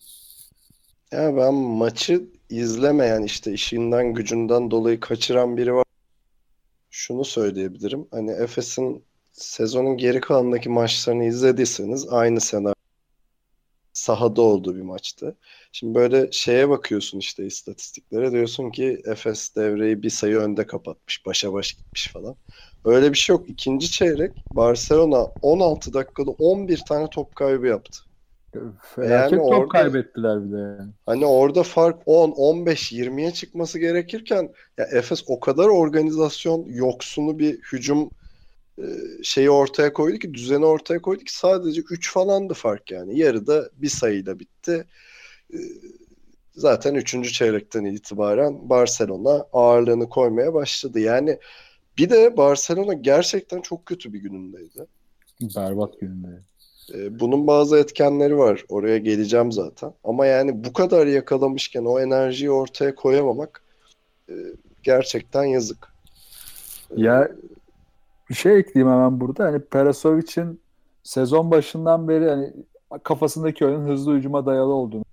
Ya ben maçı izlemeyen işte işinden gücünden dolayı kaçıran biri var. Şunu söyleyebilirim. Hani Efes'in sezonun geri kalanındaki maçlarını izlediyseniz aynı senaryo sahada olduğu bir maçtı. Şimdi böyle şeye bakıyorsun işte istatistiklere diyorsun ki Efes devreyi bir sayı önde kapatmış. Başa baş gitmiş falan. Öyle bir şey yok. İkinci çeyrek Barcelona 16 dakikada 11 tane top kaybı yaptı. Felaket Yani top orada- kaybettiler bir de yani. Hani orada fark 10, 15, 20'ye çıkması gerekirken ya Efes o kadar organizasyon yoksunu bir hücum şeyi ortaya koydu ki düzeni ortaya koydu ki sadece 3 falandı fark yani. Yarıda bir sayıyla bitti. E, Zaten 3. çeyrekten itibaren Barcelona ağırlığını koymaya başladı. Yani bir de Barcelona gerçekten çok kötü bir günündeydi. Berbat gününde. E, Bunun bazı etkenleri var. Oraya geleceğim zaten. Ama yani bu kadar yakalamışken o enerjiyi ortaya koyamamak e, gerçekten yazık. Ya bir şey ekleyeyim hemen burada. Hani Perasovic'in sezon başından beri hani kafasındaki oyunun hızlı hücuma dayalı olduğunu,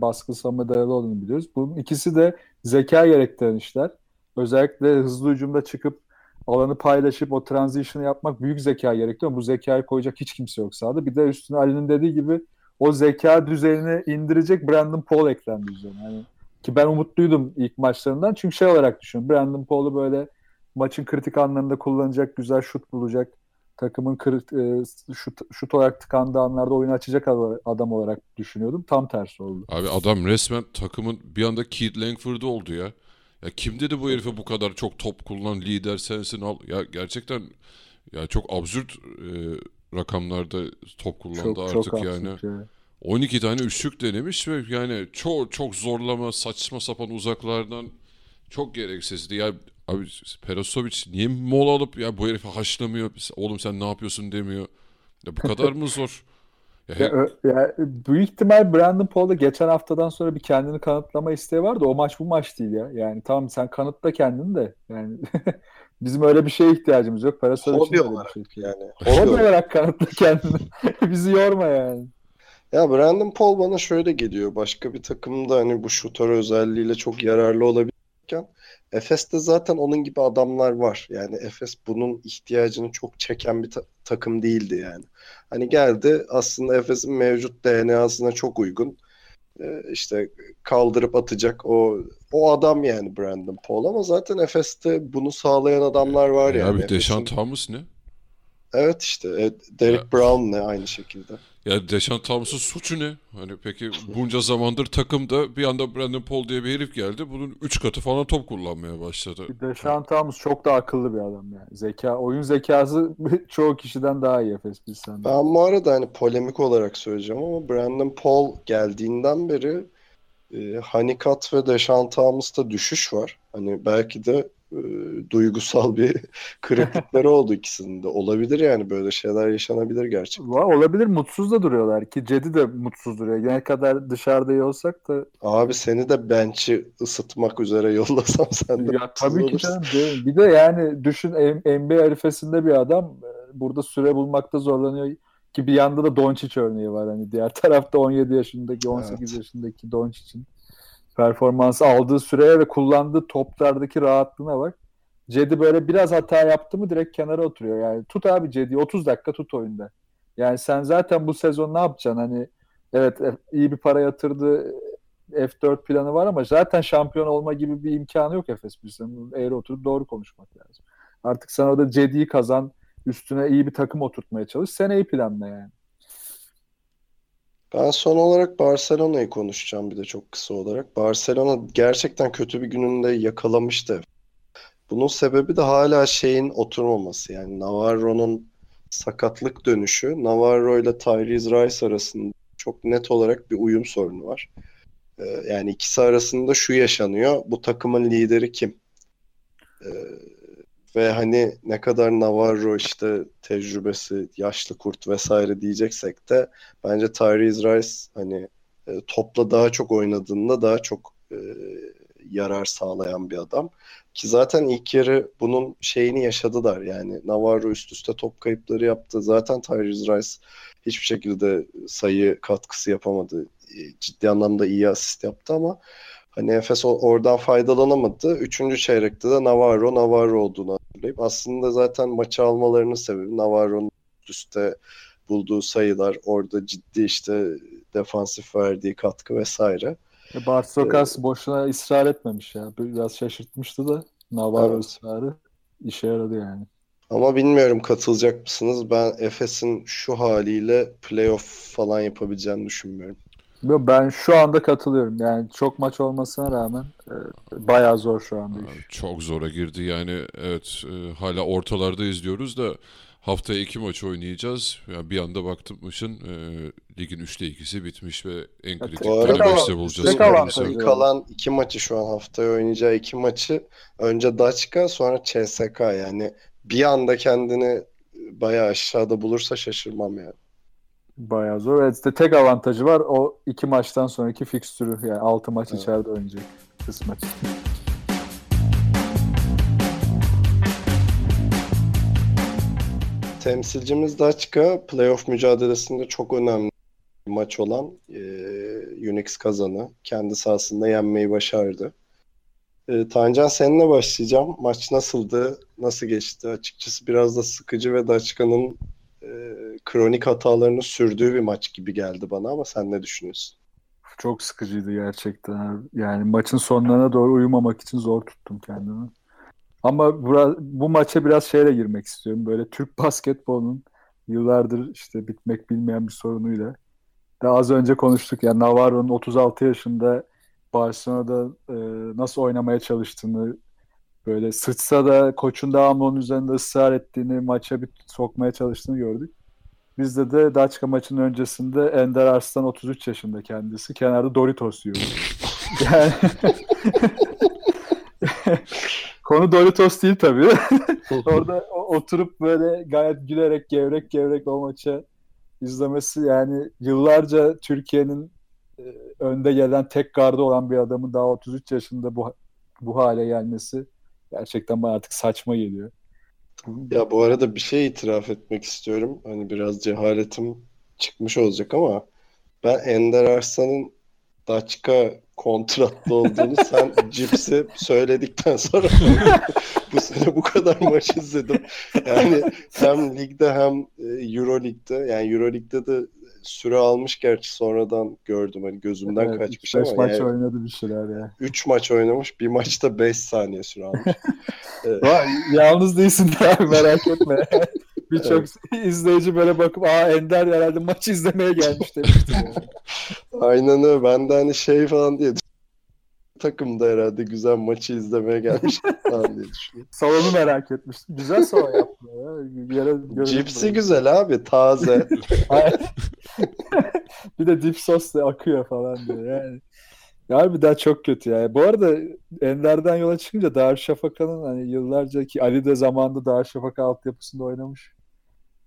baskı savunmaya dayalı olduğunu biliyoruz. Bunun ikisi de zeka gerektiren işler. Özellikle hızlı hücumda çıkıp alanı paylaşıp o transition'ı yapmak büyük zeka gerektiriyor. Bu zekayı koyacak hiç kimse yok sahada. Bir de üstüne Ali'nin dediği gibi o zeka düzeyini indirecek Brandon Paul eklendi üzerine. Hani ki ben umutluydum ilk maçlarından. Çünkü şey olarak düşünüyorum. Brandon Paul'u böyle maçın kritik anlarında kullanacak, güzel şut bulacak, takımın kırık, e, şut, şut olarak tıkandığı anlarda oyunu açacak ad- adam olarak düşünüyordum. Tam tersi oldu. Abi adam resmen takımın bir anda Keith Langford'u oldu ya. Ya kim dedi bu herife bu kadar çok top kullan, lider sensin al. Ya gerçekten ya çok absürt e, rakamlarda top kullandı Çok artık çok yani. ya. 12 tane üçlük denemiş ve yani çok çok zorlama, saçma sapan uzaklardan çok gereksizdi. Ya abi Perasovic niye mola alıp ya bu herifi haşlamıyor, oğlum sen ne yapıyorsun demiyor. Ya bu kadar mı zor? Ya Ya, ya, büyük ihtimal Brandon Paul'da geçen haftadan sonra bir kendini kanıtlama isteği vardı. O maç bu maç değil ya. Yani tamam sen kanıtla kendini de. Yani bizim öyle bir şeye ihtiyacımız yok. Parası Hobi için öyle bir olarak şey Yani. Hobi hobi olarak kanıtla kendini. Bizi yorma yani. Ya Brandon Paul bana şöyle geliyor. Başka bir takımda hani bu şutör özelliğiyle çok yararlı olabilirken Efes'te zaten onun gibi adamlar var. Yani Efes bunun ihtiyacını çok çeken bir ta- takım değildi yani. Hani geldi aslında Efes'in mevcut DNA'sına çok uygun. Ee, işte kaldırıp atacak o o adam yani Brandon Paul ama zaten Efes'te bunu sağlayan adamlar var E yani. abi Deşan Thomas ne? Evet işte e, Derek Ya. Brown ne aynı şekilde. Ya Deşan Thomas'ın suçu ne? Hani peki bunca zamandır takımda bir anda Brandon Paul diye bir herif geldi. Bunun 3 katı falan top kullanmaya başladı. Deşan Thomas çok da akıllı bir adam yani. Zeka, oyun zekası çoğu kişiden daha iyi Efes bizden. de. Ben bu arada hani polemik olarak söyleyeceğim ama Brandon Paul geldiğinden beri e, Honeycutt ve Deshaun Thomas'ta düşüş var. Hani belki de e, duygusal bir kırıklıkları oldu ikisinin de. Olabilir yani böyle şeyler yaşanabilir gerçekten. Va- Olabilir mutsuz da duruyorlar ki Cedi de mutsuz duruyor. Ne kadar dışarıda iyi olsak da Abi seni de bench'i ısıtmak üzere yollasam sen de ya tabii ki canım. Bir de yani düşün NBA arifesinde bir adam e, burada süre bulmakta zorlanıyor ki bir yanda da Doncic örneği var. Hani diğer tarafta 17 yaşındaki 18 Evet. yaşındaki Doncic'in performansı aldığı süreye ve kullandığı toplardaki rahatlığına bak. Cedi böyle biraz hata yaptı mı direkt kenara oturuyor. Yani tut abi Cedi 30 dakika tut oyunda. Yani sen zaten bu sezon ne yapacaksın? Hani evet e- iyi bir para yatırdı. F4 planı var ama zaten şampiyon olma gibi bir imkanı yok Efes Pilsen'in. Eğri oturup doğru konuşmak lazım. Artık sen orada Cedi'yi kazan, üstüne iyi bir takım oturtmaya çalış. Seneyi planla yani. Ben son olarak Barcelona'yı konuşacağım bir de çok kısa olarak. Barcelona gerçekten kötü bir gününde yakalamıştı. Bunun sebebi de hala şeyin oturmaması. Yani Navarro'nun sakatlık dönüşü, Navarro ile Tyrese Rice arasında çok net olarak bir uyum sorunu var. Ee, yani ikisi arasında şu yaşanıyor. Bu takımın lideri kim? Ee, ve hani ne kadar Navarro işte tecrübesi, yaşlı kurt vesaire diyeceksek de Bence Tyrese Rice hani e, topla daha çok oynadığında daha çok e, yarar sağlayan bir adam. Ki zaten ilk yarı bunun şeyini yaşadılar. Yani Navarro üst üste top kayıpları yaptı. Zaten Tyrese Rice hiçbir şekilde sayı katkısı yapamadı. E, Ciddi anlamda iyi asist yaptı ama hani Efes oradan faydalanamadı. Üçüncü çeyrekte de Navarro Navarro olduğunu hatırlayıp aslında zaten maçı almalarının sebebi Navarro'nun üst üste bulduğu sayılar, orada ciddi işte defansif verdiği katkı vesaire. E, Bartokas boşuna ısrar etmemiş ya. Biraz şaşırtmıştı da Navarro Evet. ısrarı işe yaradı yani. Ama bilmiyorum katılacak mısınız? Ben Efes'in şu haliyle playoff falan yapabileceğini düşünmüyorum. Ben şu anda katılıyorum. Yani çok maç olmasına rağmen e, bayağı zor şu anda iş. Çok zora girdi yani evet e, hala ortalarda izliyoruz da haftaya iki maç oynayacağız. Yani bir anda bakmışsın e, ligin üçte ikisi bitmiş ve en kritik dönemeçte bulacağız. Geri kalan iki maçı şu an haftaya oynayacağı iki maçı önce Daçka sonra CSK yani bir anda kendini bayağı aşağıda bulursa şaşırmam yani. Bayağı zor. Evet, işte tek avantajı var. O iki maçtan sonraki fikstürü. Yani altı maç Evet. içeride oynayacak kısmet. Temsilcimiz Daçka playoff mücadelesinde çok önemli bir maç olan e, Unix kazanı. Kendi sahasında yenmeyi başardı. E, Tancan seninle başlayacağım. Maç nasıldı? Nasıl geçti? Açıkçası biraz da sıkıcı ve Daçka'nın e, kronik hatalarını sürdüğü bir maç gibi geldi bana ama sen ne düşünüyorsun? Çok sıkıcıydı gerçekten. Yani maçın sonlarına doğru uyumamak için zor tuttum kendimi. Ama bura- bu maça biraz şeyle girmek istiyorum. Böyle Türk basketbolunun yıllardır işte bitmek bilmeyen bir sorunuyla. Daha az önce konuştuk ya Navarro'nun 36 yaşında Barcelona'da e, nasıl oynamaya çalıştığını böyle sıçsa da koçun devamlı onun üzerinde ısrar ettiğini maça bir sokmaya çalıştığını gördük. Bizde de Daçka maçının öncesinde Ender Arslan 33 yaşında kendisi. Kenarda Doritos yiyor. Yani konu Doritos değil tabii. Orada oturup böyle gayet gülerek gevrek gevrek o maçı izlemesi yani yıllarca Türkiye'nin e, önde gelen tek gardı olan bir adamın daha 33 yaşında bu bu hale gelmesi gerçekten bana artık saçma geliyor. Ya bu arada bir şey itiraf etmek istiyorum. Hani biraz cehaletim çıkmış olacak ama ben Ender Arslan'ın Daçka kontratlı olduğunu sen Cips'e söyledikten sonra bu sene bu kadar maç izledim. Yani hem ligde hem e, Euro Lig'de yani Euro Lig'de de süre almış gerçi sonradan gördüm hani gözümden Evet, kaçmış 3-5 ama maç yani oynadı bir şeyler ya. 3 maç oynamış bir maçta 5 saniye süre almış. Vay, Yalnız değilsin abi merak etme. Birçok izleyici böyle bakıp aa Ender herhalde maç izlemeye gelmiş demiştir. yani. Aynen öyle. Ben de hani şey falan diye takımda herhalde güzel maçı izlemeye gelmiş falan diye düşünüyorum. Salonu merak etmiştim. Güzel salon yaptı ya. Bir Cipsi böyle. güzel abi taze. Bir de dip sos da akıyor falan diyor yani. Harbiden çok kötü yani. Bu arada Ender'den yola çıkınca Darüşşafaka'nın hani yıllarca ki Ali de zamanında Darüşşafaka altyapısında oynamış.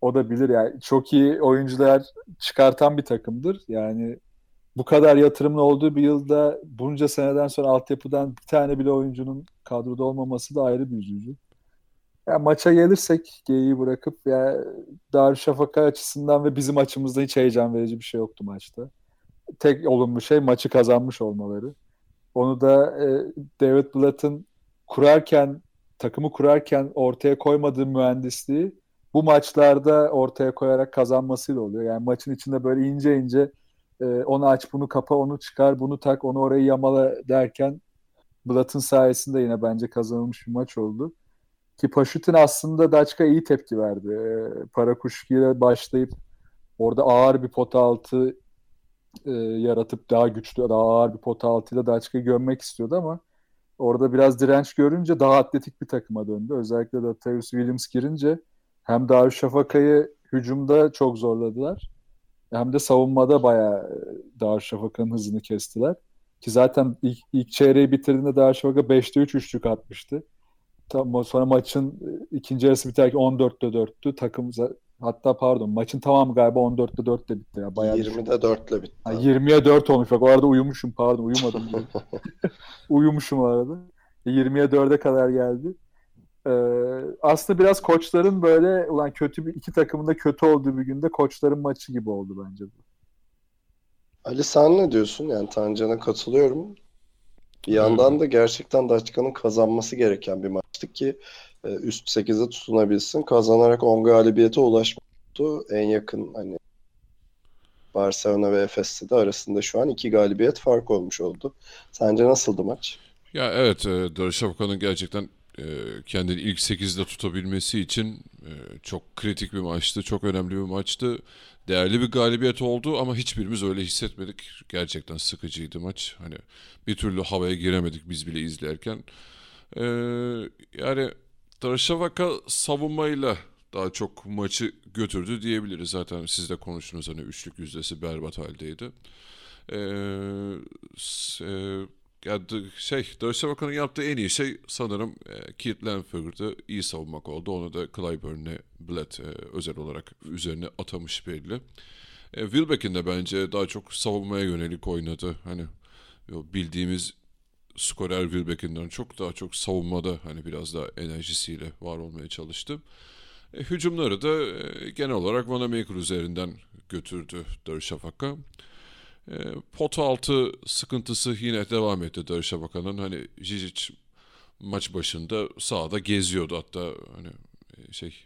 O da bilir yani. Çok iyi oyuncular çıkartan bir takımdır. Yani bu kadar yatırımlı olduğu bir yılda bunca seneden sonra altyapıdan bir tane bile oyuncunun kadroda olmaması da ayrı bir üzücü. Ya maça gelirsek G'yi bırakıp ya Darüşşafaka açısından ve bizim açımızda hiç heyecan verici bir şey yoktu maçta. Tek olumlu şey maçı kazanmış olmaları. Onu da e, David Blatt'ın kurarken takımı kurarken ortaya koymadığı mühendisliği bu maçlarda ortaya koyarak kazanmasıyla oluyor. Yani maçın içinde böyle ince ince e, onu aç bunu kapa onu çıkar bunu tak onu orayı yamala derken Blatt'ın sayesinde yine bence kazanılmış bir maç oldu. Ki Paşut'un aslında Daçka iyi tepki verdi. E, Parakuşki ile başlayıp orada ağır bir pota altı e, yaratıp daha güçlü, daha ağır bir pota altıyla Daçka'yı gömmek istiyordu ama orada biraz direnç görünce daha atletik bir takıma döndü. Özellikle de Tavius Williams girince hem Darüşşafaka'yı hücumda çok zorladılar hem de savunmada bayağı e, Darüşşafaka'nın hızını kestiler. Ki zaten ilk, ilk çeyreği bitirdiğinde Darüşşafaka 5'te 3 üçlük atmıştı. Tam sonra maçın e, ikinci yarısı biterken 14'te 4'tü. Takım hatta pardon maçın tamamı galiba 14'te 4'te bitti ya. Bayağı 20'de 4 ile bitti. Ha, 20'ye 4 olmuş. Bak o arada uyumuşum pardon uyumadım. uyumuşum arada. 20'ye 4'e kadar geldi. Ee, aslında biraz koçların böyle ulan kötü bir iki takımın da kötü olduğu bir günde koçların maçı gibi oldu bence bu. Ali sen ne diyorsun? Yani Tancan'a katılıyorum. Bir yandan da gerçekten Daçka'nın kazanması gereken bir maçtı ki e, üst 8'e tutunabilsin. Kazanarak 10 galibiyete ulaşmıştı. En yakın hani Barcelona ve Efes'te de arasında şu an 2 galibiyet fark olmuş oldu. Sence nasıldı maç? Ya evet, e, Darüşşafaka'nın gerçekten kendini ilk 8'de tutabilmesi için e, çok kritik bir maçtı, çok önemli bir maçtı. Değerli bir galibiyet oldu ama hiçbirimiz öyle hissetmedik. Gerçekten sıkıcıydı maç. Hani bir türlü havaya giremedik biz bile izlerken. E, yani Darüşşafaka savunmayla daha çok maçı götürdü diyebiliriz. Zaten siz de konuştunuz hani üçlük yüzdesi berbat haldeydi. Ee, s- ya d- şey, Darüşşafaka'nın yaptığı en iyi şey sanırım e, Keith Lanford'u iyi savunmak oldu. Onu da Clyburn'e Blatt e, özel olarak üzerine atamış belli. E, Wilbeck'in de bence daha çok savunmaya yönelik oynadı. Hani bildiğimiz skorer Wilbeck'inden çok daha çok savunmada hani biraz daha enerjisiyle var olmaya çalıştı. E, hücumları da e, genel olarak Vanamaker üzerinden götürdü Darüşşafaka. E, pot altı sıkıntısı yine devam etti Darüşşafaka'nın. Hani Žižić maç başında sahada geziyordu hatta hani e, şey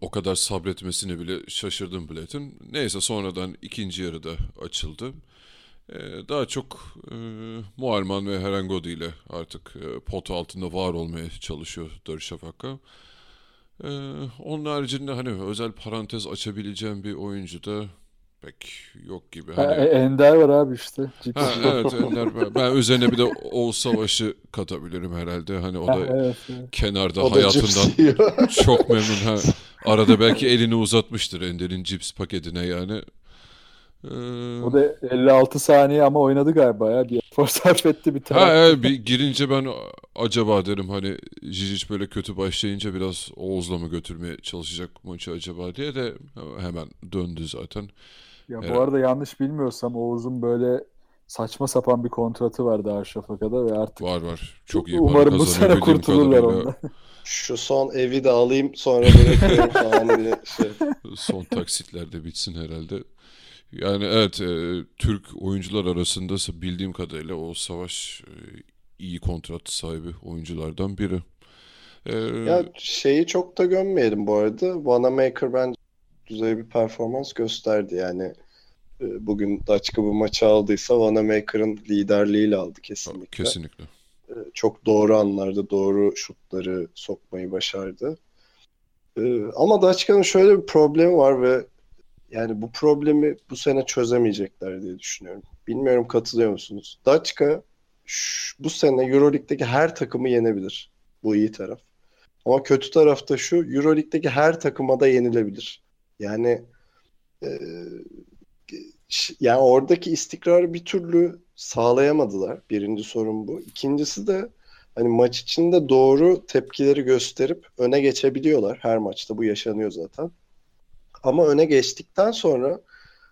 o kadar sabretmesine bile şaşırdım Blatt'ın. Neyse sonradan ikinci yarıda açıldı. Ee, daha çok e, Mualman ve Herengodi ile artık e, pot altında var olmaya çalışıyor Darüşşafaka. Ee, onun haricinde hani özel parantez açabileceğim bir oyuncu da pek yok gibi. Ha, Hani, E- Ender var abi işte. Ha, evet Ender, ben- ben üzerine bir de Oğuz Savaş'ı katabilirim herhalde. Hani o Ha, da evet, evet. kenarda O da hayatından yiyor. çok memnun. Ha. Arada belki elini uzatmıştır Ender'in cips paketine yani. Ee, O da 56 saniye ama oynadı galiba ya. Bir efor sarf etti bir Ha taraf. evet bir girince ben acaba derim hani Žižić böyle kötü başlayınca biraz Oğuz'la mı götürmeye çalışacak maçı acaba diye de hemen döndü zaten. Ya Evet. bu arada yanlış bilmiyorsam Oğuz'un böyle saçma sapan bir kontratı var Darüşşafaka'da ve artık Var var. Çok iyi para umarım bu sene kurtulurlar ondan. Şu son evi de alayım sonra bırakıyorum falan diye şey. Son taksitlerde bitsin herhalde. Yani evet e, Türk oyuncular arasında bildiğim kadarıyla o savaş e, iyi kontrat sahibi oyunculardan biri. E, Ya şeyi çok da gömmeyelim bu arada. Wanamaker bence düzey bir performans gösterdi. Yani e, bugün Daçka bu maçı aldıysa Wanamaker'ın liderliğiyle aldı kesinlikle. kesinlikle. E, Çok doğru anlarda doğru şutları sokmayı başardı. E, Ama Daçka'nın şöyle bir problemi var ve yani bu problemi bu sene çözemeyecekler diye düşünüyorum. Bilmiyorum katılıyor musunuz? Daçka ş- bu sene Euroleague'deki her takımı yenebilir. Bu iyi taraf. Ama kötü taraf da şu, Euroleague'deki her takıma da yenilebilir. Yani e, yani oradaki istikrarı bir türlü sağlayamadılar. Birinci sorun bu. İkincisi de hani maç içinde doğru tepkileri gösterip öne geçebiliyorlar. Her maçta bu yaşanıyor zaten. Ama öne geçtikten sonra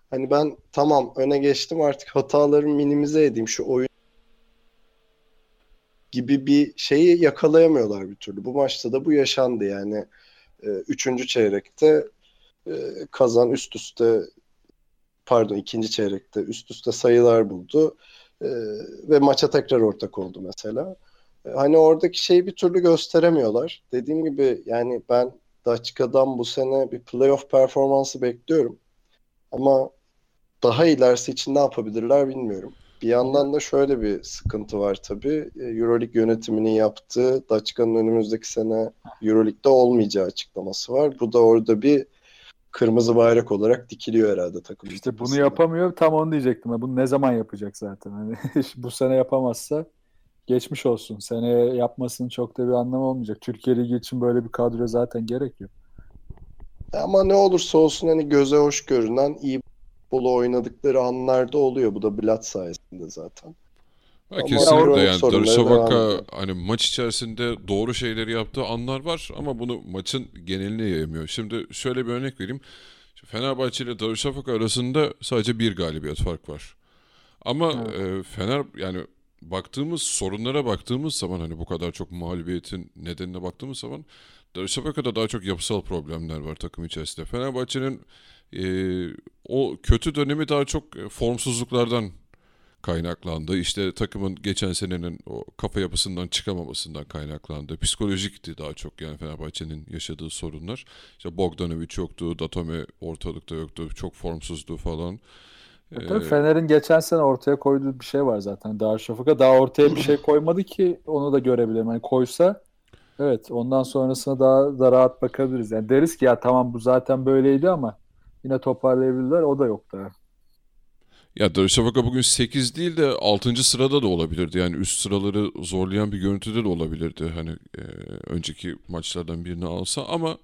hani ben tamam öne geçtim artık hatalarımı minimize edeyim şu oyun gibi bir şeyi yakalayamıyorlar bir türlü. Bu maçta da bu yaşandı yani. E, üçüncü çeyrekte e, kazan üst üste pardon ikinci çeyrekte üst üste sayılar buldu E, ve maça tekrar ortak oldu mesela. E, hani oradaki şeyi bir türlü gösteremiyorlar. Dediğim gibi yani ben Daçka'dan bu sene bir playoff performansı bekliyorum. Ama daha ilerisi için ne yapabilirler bilmiyorum. Bir yandan da şöyle bir sıkıntı var tabii. Euroleague yönetiminin yaptığı Daçka'nın önümüzdeki sene Euroleague'de olmayacağı açıklaması var. Bu da orada bir kırmızı bayrak olarak dikiliyor herhalde takım. İşte bunu yapamıyor. Tam onu diyecektim. Ben. Bunu ne zaman yapacak zaten? Hani bu sene yapamazsa geçmiş olsun. Seneye yapmasının çok da bir anlamı olmayacak. Türkiye Ligi için böyle bir kadro zaten gerekiyor. Ama ne olursa olsun hani göze hoş görünen iyi futbolu oynadıkları anlarda oluyor. Bu da Blat sayesinde zaten. Ha, Ama kesinlikle yani Darüşşafaka hani maç içerisinde doğru şeyleri yaptığı anlar var ama bunu maçın geneline yayamıyor. Şimdi şöyle bir örnek vereyim. Fenerbahçe ile Darüşşafaka arasında sadece bir galibiyet fark var. Ama e, Fener yani baktığımız sorunlara baktığımız zaman hani bu kadar çok mağlubiyetin nedenine baktığımız zaman Darüşşafaka'da daha çok yapısal problemler var takım içerisinde. Fenerbahçe'nin e, o kötü dönemi daha çok e, formsuzluklardan kaynaklandı. İşte takımın geçen senenin o kafa yapısından çıkamamasından kaynaklandı. Psikolojikti daha çok yani Fenerbahçe'nin yaşadığı sorunlar. İşte Bogdanovic yoktu, Datome ortalıkta yoktu, çok formsuzdu falan. E, tabii Fener'in geçen sene ortaya koyduğu bir şey var zaten. Darüşşafaka daha ortaya bir şey koymadı ki onu da görebilirim. Yani koysa evet ondan sonrasına daha da rahat bakabiliriz. Yani deriz ki ya tamam bu zaten böyleydi ama yine toparlayabilirler. O da yok daha. Ya Darüşşafaka bugün 8 değil de 6. sırada da olabilirdi. Yani üst sıraları zorlayan bir görüntüde de olabilirdi. Hani e, önceki maçlardan birini alsa ama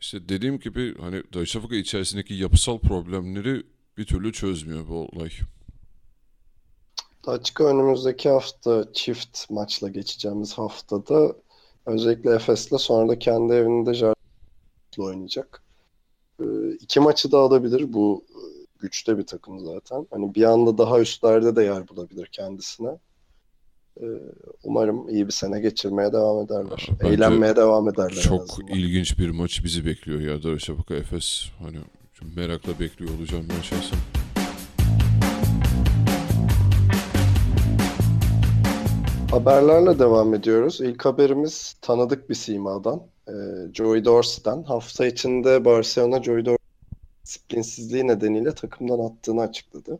işte dediğim gibi hani Darüşşafaka içerisindeki yapısal problemleri bir türlü çözmüyor bu olay. Açık önümüzdeki hafta çift maçla geçeceğimiz haftada öncelikle Efes'le sonra da kendi evinde Jardel'le oynayacak. Ee, iki maçı da alabilir. Bu güçte bir takım zaten. Hani bir anda daha üstlerde de yer bulabilir kendisine. Ee, umarım iyi bir sene geçirmeye devam ederler. Bence Eğlenmeye devam ederler. Çok ilginç bir maç bizi bekliyor ya Darüşşafaka Efes. Hani merakla bekliyor olacağım ben şahsen. Haberlerle devam ediyoruz. İlk haberimiz tanıdık bir simadan. Ee, Joey Dorsey'den. Hafta içinde Barcelona Joey Dorsey disiplinsizliği nedeniyle takımdan attığını açıkladı.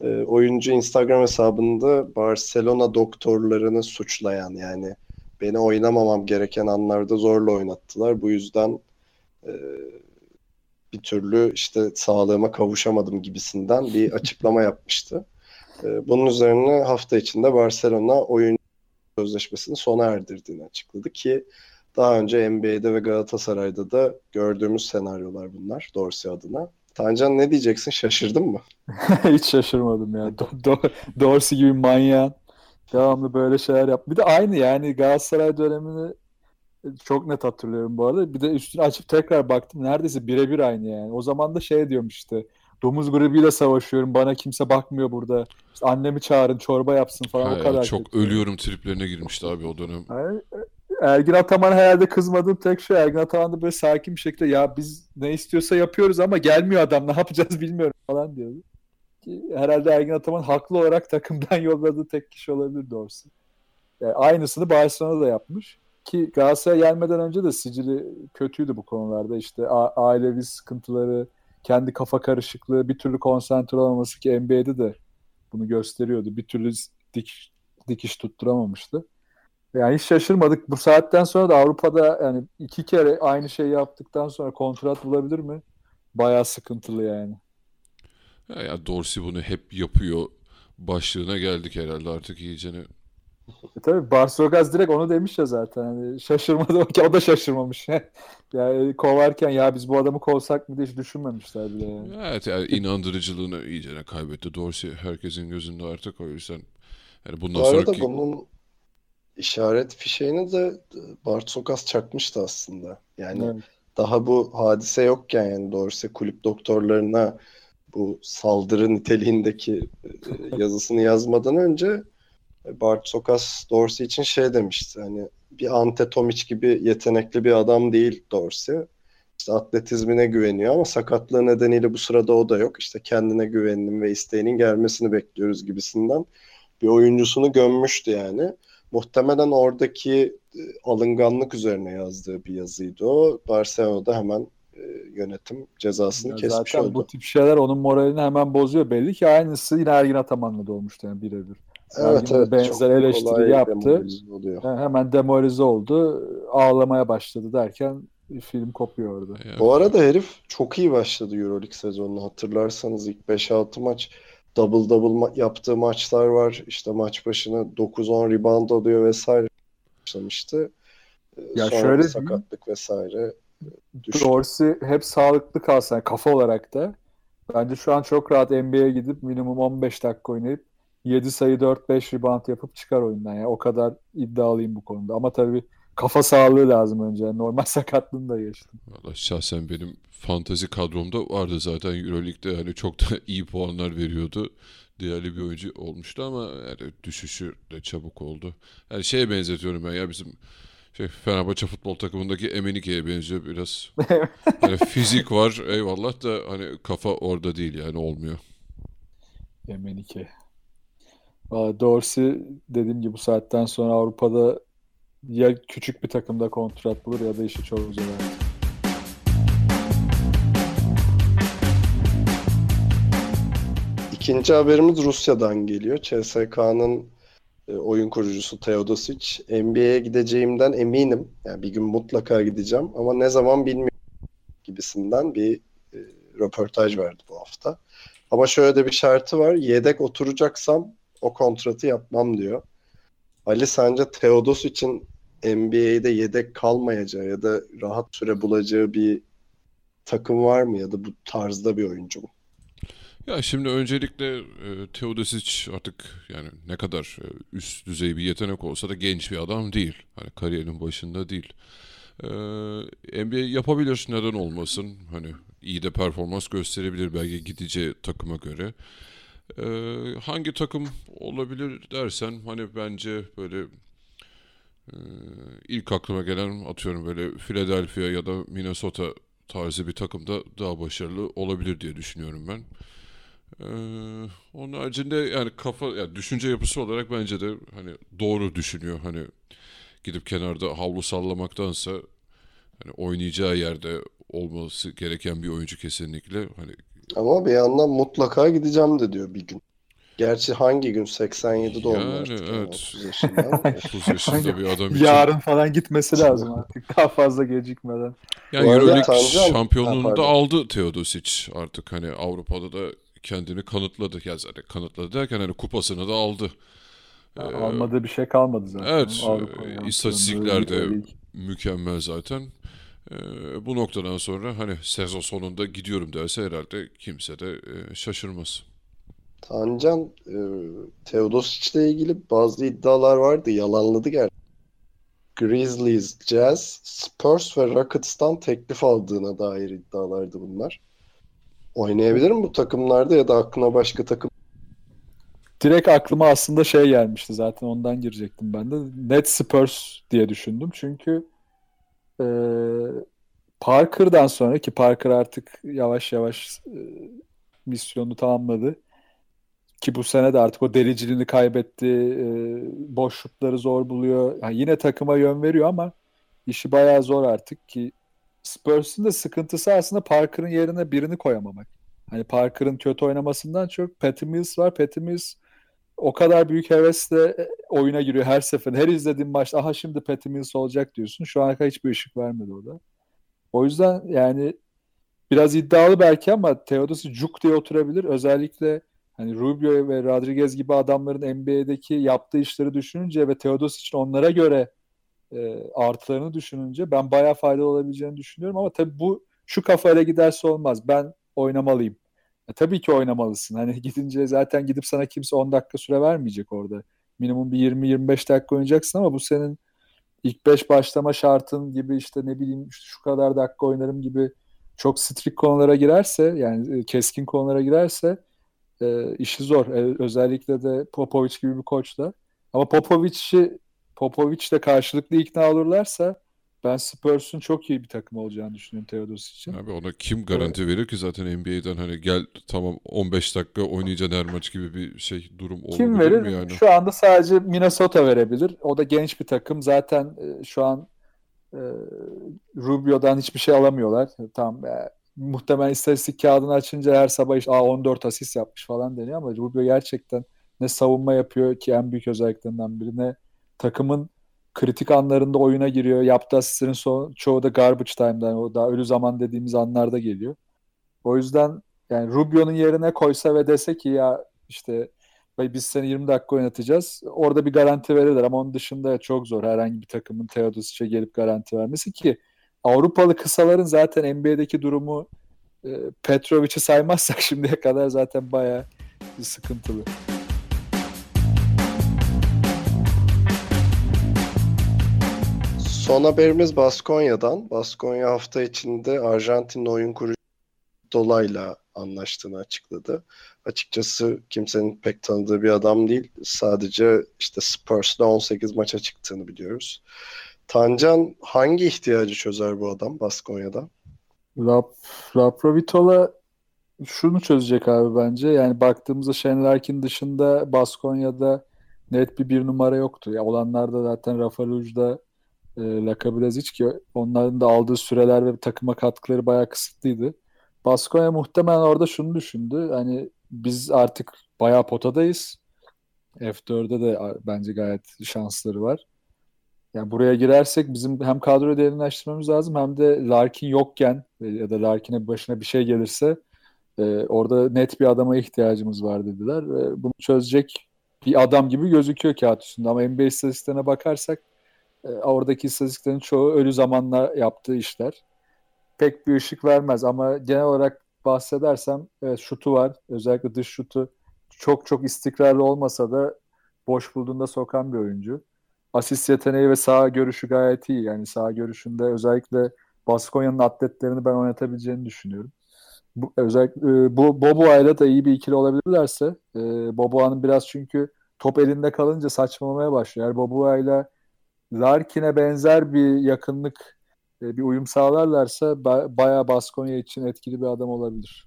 Ee, oyuncu Instagram hesabında Barcelona doktorlarını suçlayan yani beni oynamamam gereken anlarda zorla oynattılar. Bu yüzden e, bir türlü işte sağlığıma kavuşamadım gibisinden bir açıklama yapmıştı. Ee, bunun üzerine hafta içinde Barcelona oyun sözleşmesini sona erdirdiğini açıkladı ki daha önce NBA'de ve Galatasaray'da da gördüğümüz senaryolar bunlar Dorsey adına. Tancan ne diyeceksin? Şaşırdın mı? Hiç şaşırmadım ya. Do- Do- Dorsey gibi manyağın devamlı böyle şeyler yap. Bir de aynı yani Galatasaray dönemini çok net hatırlıyorum bu arada. Bir de üstüne açıp tekrar baktım. Neredeyse birebir aynı yani. O zaman da şey diyormuş işte. Domuz grubuyla savaşıyorum. Bana kimse bakmıyor burada. İşte annemi çağırın çorba yapsın falan Ha o ya, kadar. çok kötü. ölüyorum triplerine girmişti abi o dönem. Yani, Ergin Ataman herhalde kızmadığım tek şey Ergin Ataman da böyle sakin bir şekilde ya biz ne istiyorsa yapıyoruz ama gelmiyor adam ne yapacağız bilmiyorum falan diyordu. Ki herhalde Ergin Ataman haklı olarak takımdan yolladığı tek kişi olabilir doğrusu. Yani aynısını Barcelona da yapmış. Ki Galatasaray gelmeden önce de sicili kötüydü bu konularda. İşte a- ailevi sıkıntıları, kendi kafa karışıklığı, bir türlü konsantre olamaması ki NBA'de de bunu gösteriyordu. Bir türlü dikiş, dikiş tutturamamıştı. Yani hiç şaşırmadık. Bu saatten sonra da Avrupa'da yani iki kere aynı şeyi yaptıktan sonra kontrat bulabilir mi? Bayağı sıkıntılı yani. Ya, ya Dorsey bunu hep yapıyor. Başlığına geldik herhalde artık iyicene. E tabii Barsogaz direkt onu demiş ya zaten. Hani şaşırmadı o ki o da şaşırmamış. yani kovarken ya biz bu adamı kovsak mı diye hiç düşünmemişler bile yani. Evet yani inandırıcılığını iyicene kaybetti. Dorsey herkesin gözünde artık o yüzden. Yani bundan Bu arada sonraki... bunun işaret fişeğini de Bart Sokas çakmıştı aslında. Yani Evet. daha bu hadise yokken yani Dorsey kulüp doktorlarına bu saldırı niteliğindeki e, yazısını yazmadan önce e, Bart Sokas Dorsey için şey demişti hani bir Ante Tomic gibi yetenekli bir adam değil Dorsey. İşte atletizmine güveniyor ama sakatlığı nedeniyle bu sırada o da yok. İşte kendine güveninin ve isteğinin gelmesini bekliyoruz gibisinden bir oyuncusunu gömmüştü yani. Muhtemelen oradaki e, alınganlık üzerine yazdığı bir yazıydı o. Barcelona'da hemen e, yönetim cezasını Ya kesmiş zaten oldu. bu tip şeyler onun moralini hemen bozuyor. Belli ki aynısı yine Ergin Ataman'la da olmuştu yani birebir. Evet Ergin evet benzer çok eleştiri kolay yaptı. Yani hemen demoralize oldu. Ağlamaya başladı derken film kopuyor orada. Ya, Bu arada herif çok iyi başladı Euroleague sezonunu. Hatırlarsanız ilk 5-6 maç double double ma- yaptığı maçlar var. İşte maç başına 9-10 rebound alıyor vesaire başlamıştı. Ee, Ya Sonra şöyle sakatlık vesaire düştü. Dorsey hep sağlıklı kalsa yani kafa olarak da bence şu an çok rahat NBA'ye gidip minimum 15 dakika oynayıp 7 sayı 4-5 rebound yapıp çıkar oyundan. Yani o kadar iddialıyım bu konuda. Ama tabii kafa sağlığı lazım önce. Yani normal sakatlığını da geçtim. Valla şahsen benim fantazi kadromda vardı zaten Euroleague'de hani çok da iyi puanlar veriyordu. Değerli bir oyuncu olmuştu ama yani düşüşü de çabuk oldu. Yani şeye benzetiyorum ben ya bizim şey Fenerbahçe futbol takımındaki Emenike'ye benziyor biraz. Hani fizik var eyvallah da hani kafa orada değil yani olmuyor. Emenike. Dorsey dediğim gibi bu saatten sonra Avrupa'da ya küçük bir takımda kontrat bulur ya da işi çok zor. İkinci haberimiz Rusya'dan geliyor. CSK'nın e, oyun kurucusu Teodosic. NBA'ye gideceğimden eminim. Yani bir gün mutlaka gideceğim ama ne zaman bilmiyorum gibisinden bir e, röportaj verdi bu hafta. Ama şöyle de bir şartı var. Yedek oturacaksam o kontratı yapmam diyor. Ali sence Teodosic'in NBA'de yedek kalmayacağı ya da rahat süre bulacağı bir takım var mı ya da bu tarzda bir oyuncu mu? Ya şimdi öncelikle e, Teodosic artık yani ne kadar e, üst düzey bir yetenek olsa da genç bir adam değil. Hani kariyerinin başında değil. E, NBA yapabilir neden olmasın. Hani iyi de performans gösterebilir belki gideceği takıma göre. E, hangi takım olabilir dersen hani bence böyle e, ilk aklıma gelen atıyorum böyle Philadelphia ya da Minnesota tarzı bir takımda daha başarılı olabilir diye düşünüyorum ben. Ee, onun haricinde yani kafa yani düşünce yapısı olarak bence de hani doğru düşünüyor. Hani gidip kenarda havlu sallamaktansa hani oynayacağı yerde olması gereken bir oyuncu kesinlikle. Hani Ama bir yandan mutlaka gideceğim de diyor bir gün. Gerçi hangi gün? 87 doğumlu Yani, artık. yani, evet. 30 yaşında. 30 yaşında bir adam için. Yarın falan gitmesi lazım artık. Daha fazla gecikmeden. Yani Euroleague şampiyonluğunu da aldı Teodosic artık hani Avrupa'da da kendini kanıtladı. Ya zaten kanıtladı derken hani kupasını da aldı. Ee, Almadığı bir şey kalmadı zaten. evet, Avrupa e, istatistiklerde mükemmel zaten. Ee, bu noktadan sonra hani sezon sonunda gidiyorum derse herhalde kimse de e, şaşırmaz. Tancan e, Teodosic'le ilgili bazı iddialar vardı. Yalanladı gerçi. Grizzlies, Jazz, Spurs ve Rockets'tan teklif aldığına dair iddialardı bunlar. Oynayabilir mi bu takımlarda ya da aklına başka takım? Direkt aklıma aslında şey gelmişti zaten ondan girecektim ben de. Net Spurs diye düşündüm. Çünkü e, Parker'dan sonra ki Parker artık yavaş yavaş e, misyonunu tamamladı. Ki bu sene de artık o deliciliğini kaybetti. E, boş zor buluyor. Yani yine takıma yön veriyor ama işi bayağı zor artık ki Spurs'un da sıkıntısı aslında Parker'ın yerine birini koyamamak. Hani Parker'ın kötü oynamasından çok Patty Mills var. Patty Mills o kadar büyük hevesle e, oyuna giriyor her seferinde. Her izlediğin maçta aha şimdi Patty Mills olacak diyorsun. Şu ana kadar hiçbir ışık vermedi o da. O yüzden yani biraz iddialı belki ama Teodosic cuk diye oturabilir. Özellikle hani Rubio ve Rodriguez gibi adamların NBA'deki yaptığı işleri düşününce ve Teodosic'in onlara göre e, artılarını düşününce ben bayağı faydalı olabileceğini düşünüyorum ama tabii bu şu kafayla giderse olmaz. Ben oynamalıyım. E, tabii ki oynamalısın. Hani gidince zaten gidip sana kimse 10 dakika süre vermeyecek orada. Minimum bir 20-25 dakika oynayacaksın ama bu senin ilk 5 başlama şartın gibi işte ne bileyim şu şu kadar dakika oynarım gibi çok strict konulara girerse yani e, keskin konulara girerse e, işi zor. E, özellikle de Popovic gibi bir koçla. Ama Popovic'i Popovic'le karşılıklı ikna olurlarsa ben Spurs'un çok iyi bir takım olacağını düşünüyorum Teodos için. Abi ona kim garanti verir ki zaten NBA'den hani gel tamam 15 dakika oynayacaksın her maç gibi bir şey durum Kim olabilir verir? mi yani? Şu anda sadece Minnesota verebilir. O da genç bir takım. Zaten e, şu an e, Rubio'dan hiçbir şey alamıyorlar. Tam e, muhtemelen istatistik kağıdını açınca her sabah işte, Aa, 14 asist yapmış falan deniyor ama Rubio gerçekten ne savunma yapıyor ki en büyük özelliklerinden biri ne takımın kritik anlarında oyuna giriyor. Yaptığı asistlerin so- çoğu da garbage time'dan o da ölü zaman dediğimiz anlarda geliyor. O yüzden yani Rubio'nun yerine koysa ve dese ki ya işte "Bey biz seni 20 dakika oynatacağız. Orada bir garanti verirler ama onun dışında çok zor herhangi bir takımın Teodosic'e gelip garanti vermesi ki Avrupalı kısaların zaten NBA'deki durumu e, Petrovic'i saymazsak şimdiye kadar zaten bayağı sıkıntılı. Son haberimiz Baskonya'dan. Baskonya hafta içinde Arjantin'le oyun kurucu Dolay'la anlaştığını açıkladı. Açıkçası kimsenin pek tanıdığı bir adam değil. Sadece işte Spurs'la 18 maça çıktığını biliyoruz. Tancan hangi ihtiyacı çözer bu adam Baskonya'da? Rap, Raprovitola şunu çözecek abi bence. Yani baktığımızda Shane Larkin dışında Baskonya'da net bir bir numara yoktu. Ya olanlarda zaten Rafa Ruj'da e, Laka Brasic ki onların da aldığı süreler ve takıma katkıları bayağı kısıtlıydı. Baskonya muhtemelen orada şunu düşündü. Hani biz artık bayağı potadayız. F4'de de bence gayet şansları var. Yani buraya girersek bizim hem kadroyu derinleştirmemiz lazım hem de Larkin yokken e, ya da Larkin'e başına bir şey gelirse e, orada net bir adama ihtiyacımız var dediler. Ve bunu çözecek bir adam gibi gözüküyor kağıt üstünde ama NBA istatistiklerine bakarsak e, oradaki istatistiklerin çoğu ölü zamanla yaptığı işler. Pek bir ışık vermez ama genel olarak bahsedersem evet şutu var. Özellikle dış şutu çok çok istikrarlı olmasa da boş bulduğunda sokan bir oyuncu. Asist yeteneği ve sağ görüşü gayet iyi. Yani sağ görüşünde özellikle Baskonya'nın atletlerini ben oynatabileceğini düşünüyorum. Bu, özellikle e, bu Boboa'yla da iyi bir ikili olabilirlerse e, Boboa'nın biraz çünkü top elinde kalınca saçmalamaya başlıyor. Eğer Boboa'yla Larkin'e benzer bir yakınlık e, bir uyum sağlarlarsa ba- bayağı Baskonya için etkili bir adam olabilir.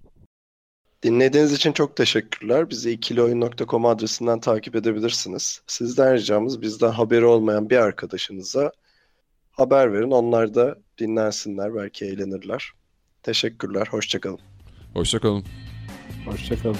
Dinlediğiniz için çok teşekkürler. Bizi ikilioyun.com adresinden takip edebilirsiniz. Sizden ricamız bizden haberi olmayan bir arkadaşınıza haber verin. Onlar da dinlensinler, belki eğlenirler. Teşekkürler, hoşçakalın. Hoşçakalın. Hoşçakalın.